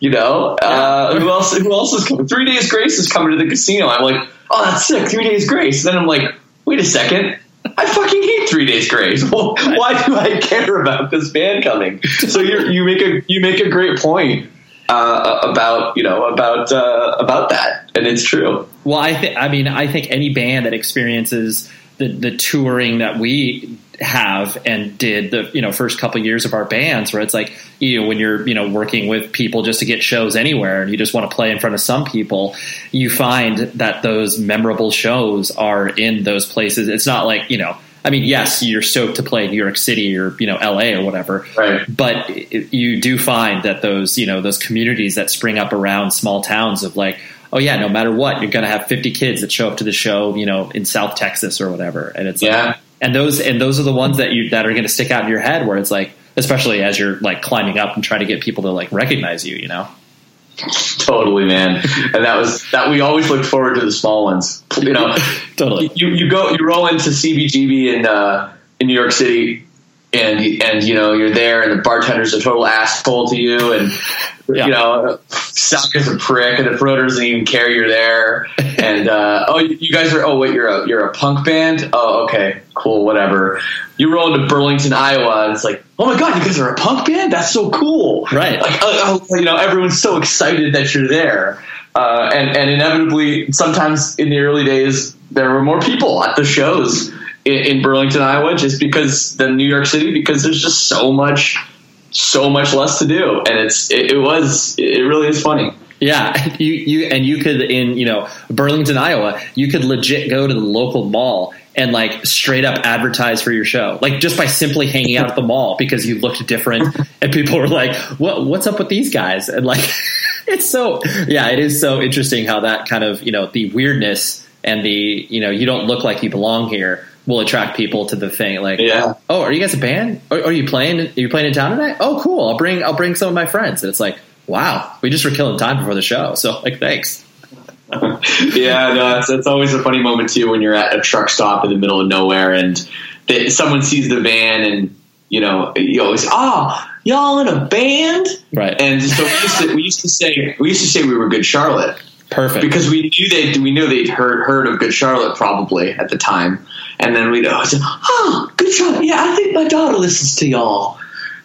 You know, uh, who else? Who else is coming? Three Days Grace is coming to the casino. I'm like, oh, that's sick. Three Days Grace. Then I'm like, wait a second. I fucking hate Three Days Grace. Well, why do I care about this band coming? So you you make a you make a great point uh, about you know about uh, about that, and it's true. Well, I think I mean I think any band that experiences the the touring that we have and did the you know first couple years of our bands where it's like you know when you're you know working with people just to get shows anywhere and you just want to play in front of some people you find that those memorable shows are in those places it's not like you know I mean, yes, you're stoked to play New York City or you know L.A. or whatever, Right. but you do find that those you know those communities that spring up around small towns of like, oh yeah, no matter what, you're going to have 50 kids that show up to the show, you know, in South Texas or whatever, and it's Yeah. like, and those and those are the ones that you that are going to stick out in your head where it's like, especially as you're like climbing up and trying to get people to like recognize you, you know. Totally, man. And that was that. We always looked forward to the small ones. You know, Totally. You you go you roll into CBGB in uh, in New York City, and and you know you're there, and the bartender's a total asshole to you, and Yeah. you know Saka's a prick, and the promoter doesn't even care you're there, and uh, oh you guys are oh wait you're a you're a punk band oh okay cool whatever. You roll into Burlington, Iowa, and it's like oh my god you guys are a punk band that's so cool Right. like uh, uh, you know everyone's so excited that you're there uh, and and inevitably sometimes in the early days there were more people at the shows in, in Burlington Iowa just because than New York City because there's just so much so much less to do and it's it, it was it really is funny Yeah, you you and you could in you know Burlington, Iowa, you could legit go to the local mall and like straight up advertise for your show, like just by simply hanging out at the mall because you looked different, and people were like, "What what's up with these guys?" And like, it's so yeah, it is so interesting how that kind of you know the weirdness and the you know you don't look like you belong here will attract people to the thing. Like, Yeah. oh, are you guys a band? Are, are you playing? Are you playing in town tonight? Oh, cool. I'll bring I'll bring some of my friends. And it's like, wow, we just were killing time before the show. So like, thanks. yeah, no, it's, it's always a funny moment too when you're at a truck stop in the middle of nowhere and they, someone sees the van and you know you always ah y'all in a band Right. and so we used to we used to say we used to say we were Good Charlotte Perfect. because we knew they we knew they'd heard heard of Good Charlotte probably at the time and then we'd always say oh Good Charlotte yeah I think my daughter listens to y'all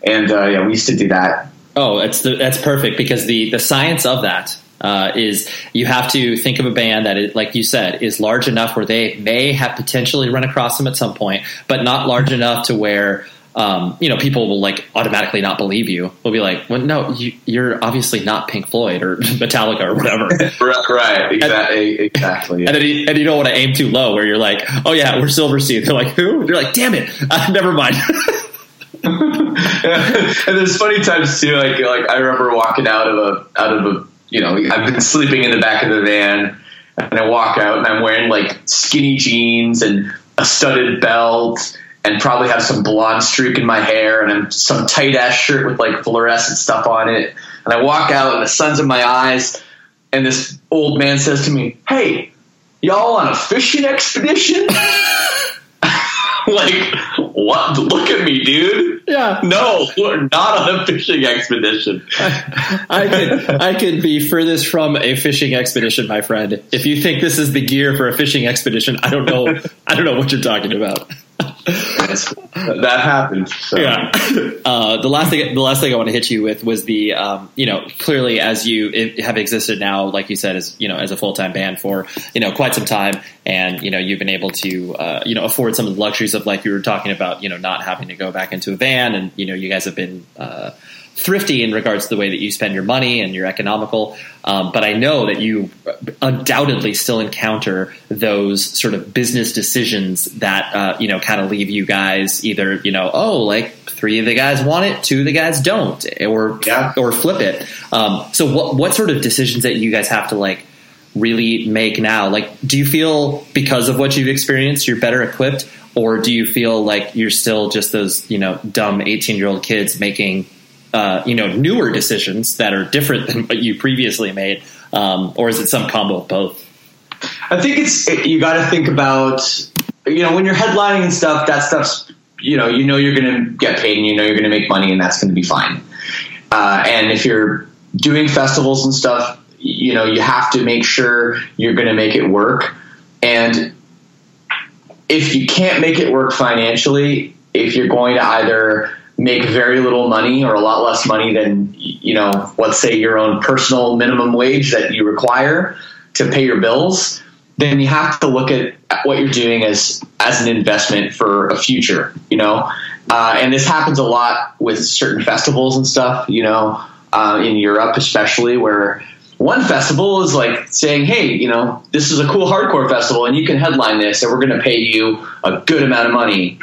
and uh, yeah we used to do that Oh, that's the, that's perfect because the the science of that uh, is you have to think of a band that, is, like you said, is large enough where they may have potentially run across them at some point, but not large enough to where. Um, you know, people will like automatically not believe you. They'll be like, "Well, no, you, you're obviously not Pink Floyd or Metallica or whatever." right, exactly exactly And then you, and you don't want to aim too low, where you're like, "Oh yeah, we're Silverstein." They're like, "Who?" They're like, "Damn it, uh, never mind." and there's funny times too. Like like I remember walking out of a out of a you know I've been sleeping in the back of the van, and I walk out and I'm wearing like skinny jeans and a studded belt. And probably have some blonde streak in my hair, and some tight ass shirt with like fluorescent stuff on it. And I walk out, and the sun's in my eyes. And this old man says to me, "Hey, y'all on a fishing expedition?" like, what? Look at me, dude. yeah, No, we're not on a fishing expedition. I could I could be furthest from a fishing expedition, my friend. If you think this is the gear for a fishing expedition, I don't know. I don't know what you're talking about. that happened. So. Yeah. Uh, the last thing, the last thing I want to hit you with was the, um, you know, clearly as you have existed now, like you said, as you know, as a full time band for you know quite some time, and you know you've been able to uh, you know afford some of the luxuries of like you were talking about, you know, not having to go back into a van, and you know you guys have been. Uh, thrifty in regards to the way that you spend your money and you're economical. Um, but I know that you undoubtedly still encounter those sort of business decisions that, uh, you know, kind of leave you guys either, you know, oh, like three of the guys want it, two of the guys don't, or, Yeah. or flip it. Um, so what, what sort of decisions that you guys have to like really make now? Like, do you feel because of what you've experienced, you're better equipped? Or do you feel like you're still just those, you know, dumb 18 year old kids making uh, you know newer decisions that are different than what you previously made, um, or is it some combo of both? I think it's you got to think about you know when you're headlining and stuff. That stuff's you know you know you're going to get paid and you know you're going to make money and that's going to be fine. Uh, and if you're doing festivals and stuff, you know, you have to make sure you're going to make it work. And if you can't make it work financially, if you're going to either make very little money or a lot less money than you know let's say your own personal minimum wage that you require to pay your bills then you have to look at what you're doing as as an investment for a future you know? Uh, and this happens a lot with certain festivals and stuff you know uh, in europe especially where one festival is like saying hey you know this is a cool hardcore festival and you can headline this and we're going to pay you a good amount of money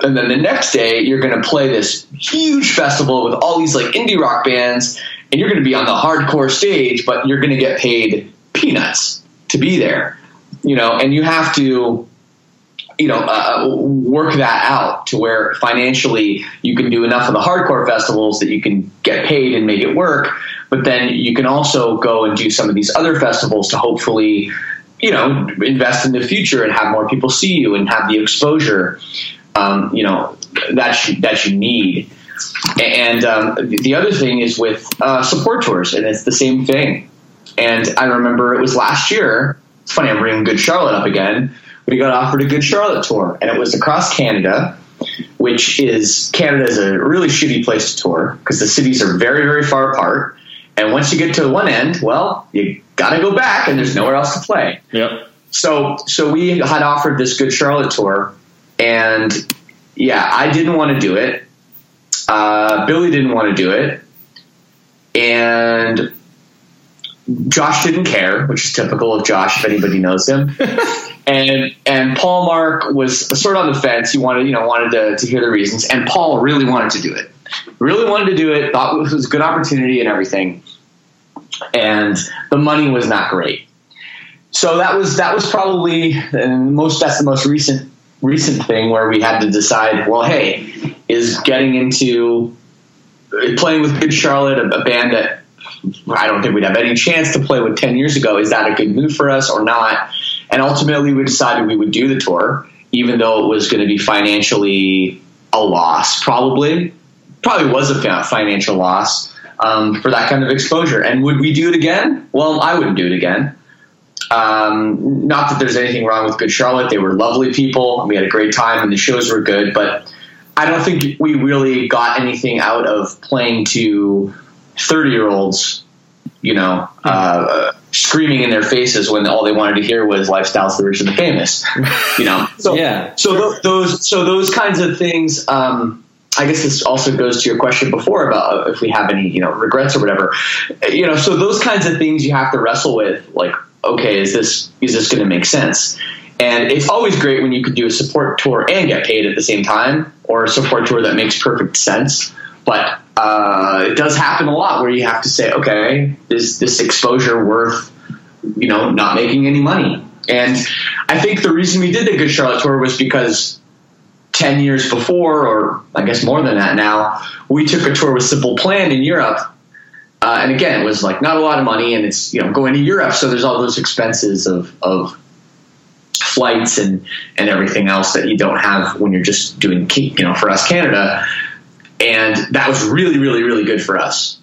and then the next day you're going to play this huge festival with all these like indie rock bands and you're going to be on the hardcore stage but you're going to get paid peanuts to be there you know? And you have to you know uh, work that out to where financially you can do enough of the hardcore festivals that you can get paid and make it work. But then you can also go and do some of these other festivals to hopefully you know invest in the future and have more people see you and have the exposure um, you know that you, that you need. And um, the other thing is with uh, support tours, and it's the same thing. And I remember it was last year. It's funny, I'm bringing Good Charlotte up again. We got offered a Good Charlotte tour, and it was across Canada, which is Canada is a really shitty place to tour because the cities are very, very far apart. And once you get to one end, well, you got to go back, and there's nowhere else to play. Yep. So, so we had offered this Good Charlotte tour, and yeah, I didn't want to do it. Uh, Billy didn't want to do it. And Josh didn't care, which is typical of Josh if anybody knows him. and and Paul Marc was sort of on the fence. He wanted, you know, wanted to, to hear the reasons. And Paul really wanted to do it. Really wanted to do it, thought it was a good opportunity and everything. And the money was not great. So that was that was probably and most that's the most recent recent thing where we had to decide, well, hey, is getting into playing with Good Charlotte, a, a band that I don't think we'd have any chance to play with 10 years ago, is that a good move for us or not? And ultimately, we decided we would do the tour, even though it was going to be financially a loss, probably. Probably was a financial loss um, for that kind of exposure. And would we do it again? Well, I wouldn't do it again. Um, not that there's anything wrong with Good Charlotte. They were lovely people. We had a great time and the shows were good, but I don't think we really got anything out of playing to 30 year olds, you know, uh, screaming in their faces when all they wanted to hear was lifestyles the rich and the famous, you know? So, yeah. So th- those, so those kinds of things, um, I guess this also goes to your question before about if we have any, you know, regrets or whatever. You know, so those kinds of things you have to wrestle with, like okay, is this is this going to make sense? And it's always great when you could do a support tour and get paid at the same time, or a support tour that makes perfect sense. But uh, it does happen a lot where you have to say, okay, is this exposure worth, you know, not making any money? And I think the reason we did the Good Charlotte tour was because 10 years before, or I guess more than that now, we took a tour with Simple Plan in Europe uh, and again, it was like not a lot of money, and it's you know going to Europe, so there's all those expenses of of flights and and everything else that you don't have when you're just doing you know for us Canada, and that was really really really good for us.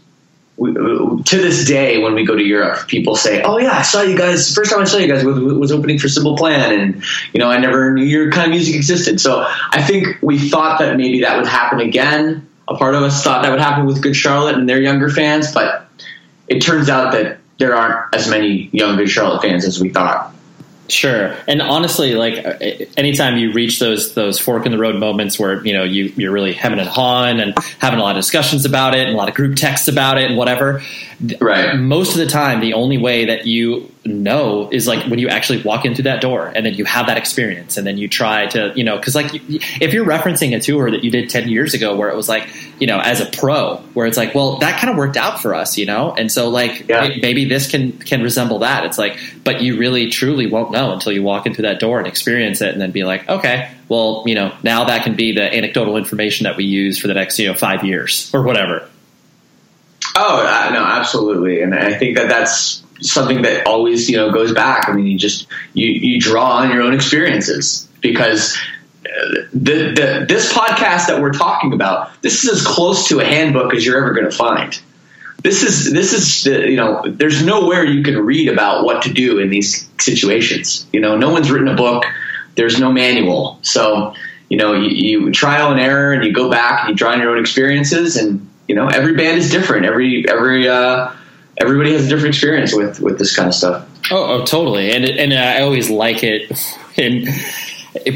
We, to this day, when we go to Europe, people say, "Oh yeah, I saw you guys. First time I saw you guys was, was opening for Simple Plan, and you know I never knew your kind of music existed." So I think we thought that maybe that would happen again a part of us thought that would happen with Good Charlotte and their younger fans, but it turns out that there aren't as many young Good Charlotte fans as we thought. Sure, and honestly, like anytime you reach those those fork in the road moments where you know you you're really hemming and hawing and having a lot of discussions about it and a lot of group texts about it and whatever. Right. Most of the time, the only way that you know is like when you actually walk into that door and then you have that experience and then you try to you know because like if you're referencing a tour that you did 10 years ago where it was like you know as a pro where it's like well that kind of worked out for us you know? And so like Yeah. maybe this can can resemble that. It's like but you really truly won't know until you walk into that door and experience it and then be like okay well you know now that can be the anecdotal information that we use for the next you know five years or whatever. Oh uh, no, absolutely, and I think that that's something that always you know goes back. I mean, you just you you draw on your own experiences because. uh, The, the, this podcast that we're talking about, this is as close to a handbook as you're ever going to find. this is this is you know there's nowhere you can read about what to do in these situations. You know, no one's written a book. There's no manual. So you know, you, you trial and error, and you go back and you draw on your own experiences, and you know, every band is different. Every every uh, everybody has a different experience with with this kind of stuff. Oh, oh totally. And and I always like it. And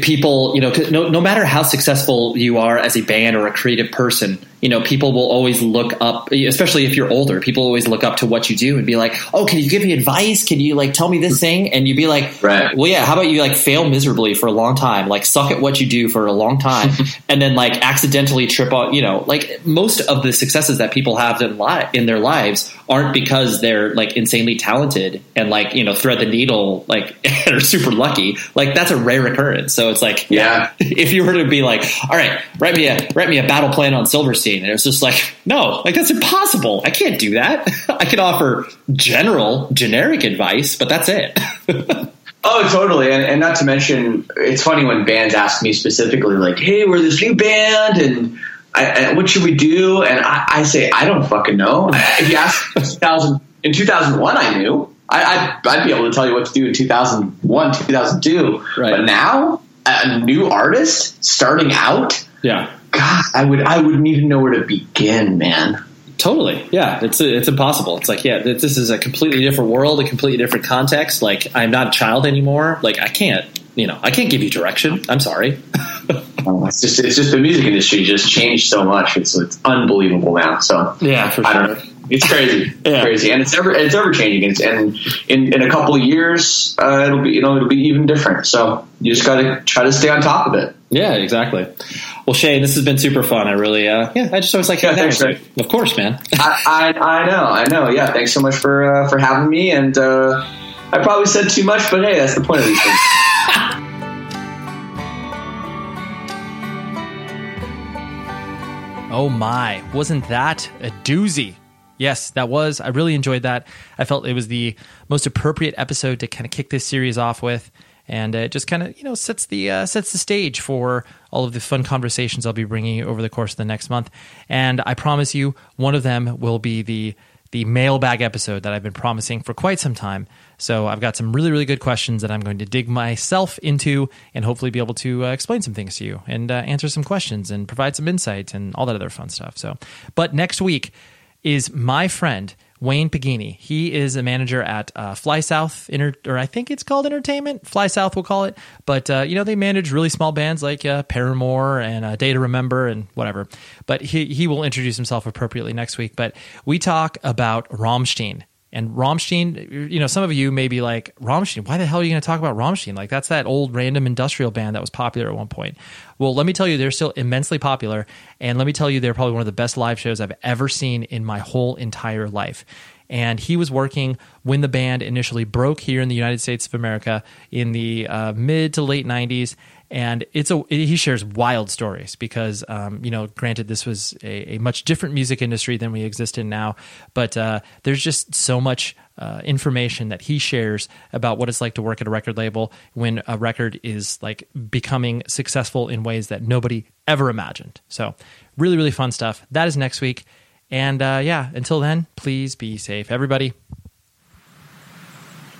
people, you know, no, no matter how successful you are as a band or a creative person, you know, people will always look up, especially if you're older, people always look up to what you do and be like, oh, can you give me advice? Can you like tell me this thing? And you'd be like, right. well, yeah, how about you like fail miserably for a long time, like suck at what you do for a long time, and then like accidentally trip on, you know, like most of the successes that people have in, li- in their lives aren't because they're like insanely talented and like, you know, thread the needle, like, are super lucky. Like, that's a rare occurrence. So it's like, yeah, if you were to be like, all right, write me a, write me a battle plan on Silverstein and it was just like, no, like that's impossible. I can't do that. I can offer general, generic advice, but that's it. oh, totally. And, and, not to mention, it's funny when bands ask me specifically, like, hey, we're this new band and, I, and what should we do? And I, I, say, I don't fucking know. If you ask 2000, in 2001, I knew. I, would I'd be able to tell you what to do in 2001, 2002. Right. But now, a new artist starting out, yeah, God, I would I wouldn't even know where to begin, man. Totally, yeah. It's it's impossible. It's like, yeah, this is a completely different world, a completely different context. Like, I'm not a child anymore. Like, I can't, you know, I can't give you direction. I'm sorry. oh, it's just it's just the music industry just changed so much. It's it's unbelievable now. So yeah, for I don't know. It's crazy, yeah. crazy, and it's ever it's ever changing. It's, and in, in a couple of years, uh, it'll be you know it'll be even different. So you just got to try to stay on top of it. Yeah, exactly. Well, Shane, this has been super fun. I really, uh, yeah, I just always like yeah, thanks, Of course, man. I, I, I, know, I know. Yeah, thanks so much for uh, for having me. And uh, I probably said too much, but hey, that's the point of these things. oh my, wasn't that a doozy? Yes, that was. I really enjoyed that. I felt it was the most appropriate episode to kind of kick this series off with and it just kind of you know sets the uh, sets the stage for all of the fun conversations I'll be bringing you over the course of the next month. And I promise you, one of them will be the the mailbag episode that I've been promising for quite some time. So I've got some really really good questions that I'm going to dig myself into, and hopefully be able to uh, explain some things to you and uh, answer some questions and provide some insight and all that other fun stuff. So, but next week is my friend Wayne Pagini. He is a manager at uh, Fly South, Inter- or I think it's called Entertainment. Fly South, we'll call it. But uh, you know, they manage really small bands like uh, Paramore and uh, Day to Remember and whatever. But he he will introduce himself appropriately next week. But we talk about Rammstein and Rammstein, you know, some of you may be like, Rammstein, why the hell are you going to talk about Rammstein? Like, that's that old random industrial band that was popular at one point. Well, let me tell you, they're still immensely popular. And let me tell you, they're probably one of the best live shows I've ever seen in my whole entire life. And he was working when the band initially broke here in the United States of America in the uh, mid to late 90s and it's a he shares wild stories because um, you know granted this was a, a, much different music industry than we exist in now but uh, there's just so much uh, information that he shares about what it's like to work at a record label when a record is like becoming successful in ways that nobody ever imagined. So really really fun stuff. That is next week. And uh, yeah until then please be safe everybody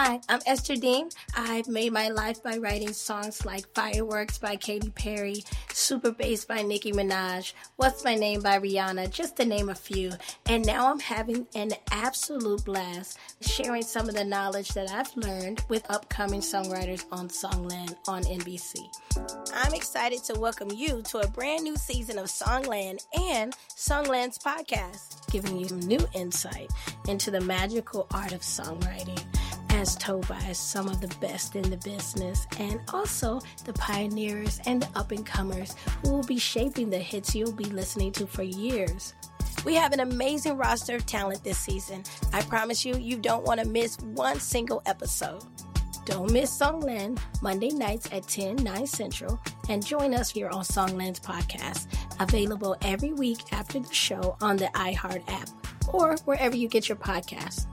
Hi, I'm Esther Dean. I've made my life by writing songs like Fireworks by Katy Perry, Super Bass by Nicki Minaj, What's My Name by Rihanna, just to name a few. And now I'm having an absolute blast sharing some of the knowledge that I've learned with upcoming songwriters on Songland on NBC. I'm excited to welcome you to a brand new season of Songland and Songland's podcast, giving you new insight into the magical art of songwriting as told by some of the best in the business, and also the pioneers and the up and comers who will be shaping the hits you'll be listening to for years. We have an amazing roster of talent this season. I promise you, you don't want to miss one single episode. Don't miss Songland Monday nights at 10, 9 Central, and join us here on Songland's podcast, available every week after the show on the iHeart app. or wherever you get your podcasts.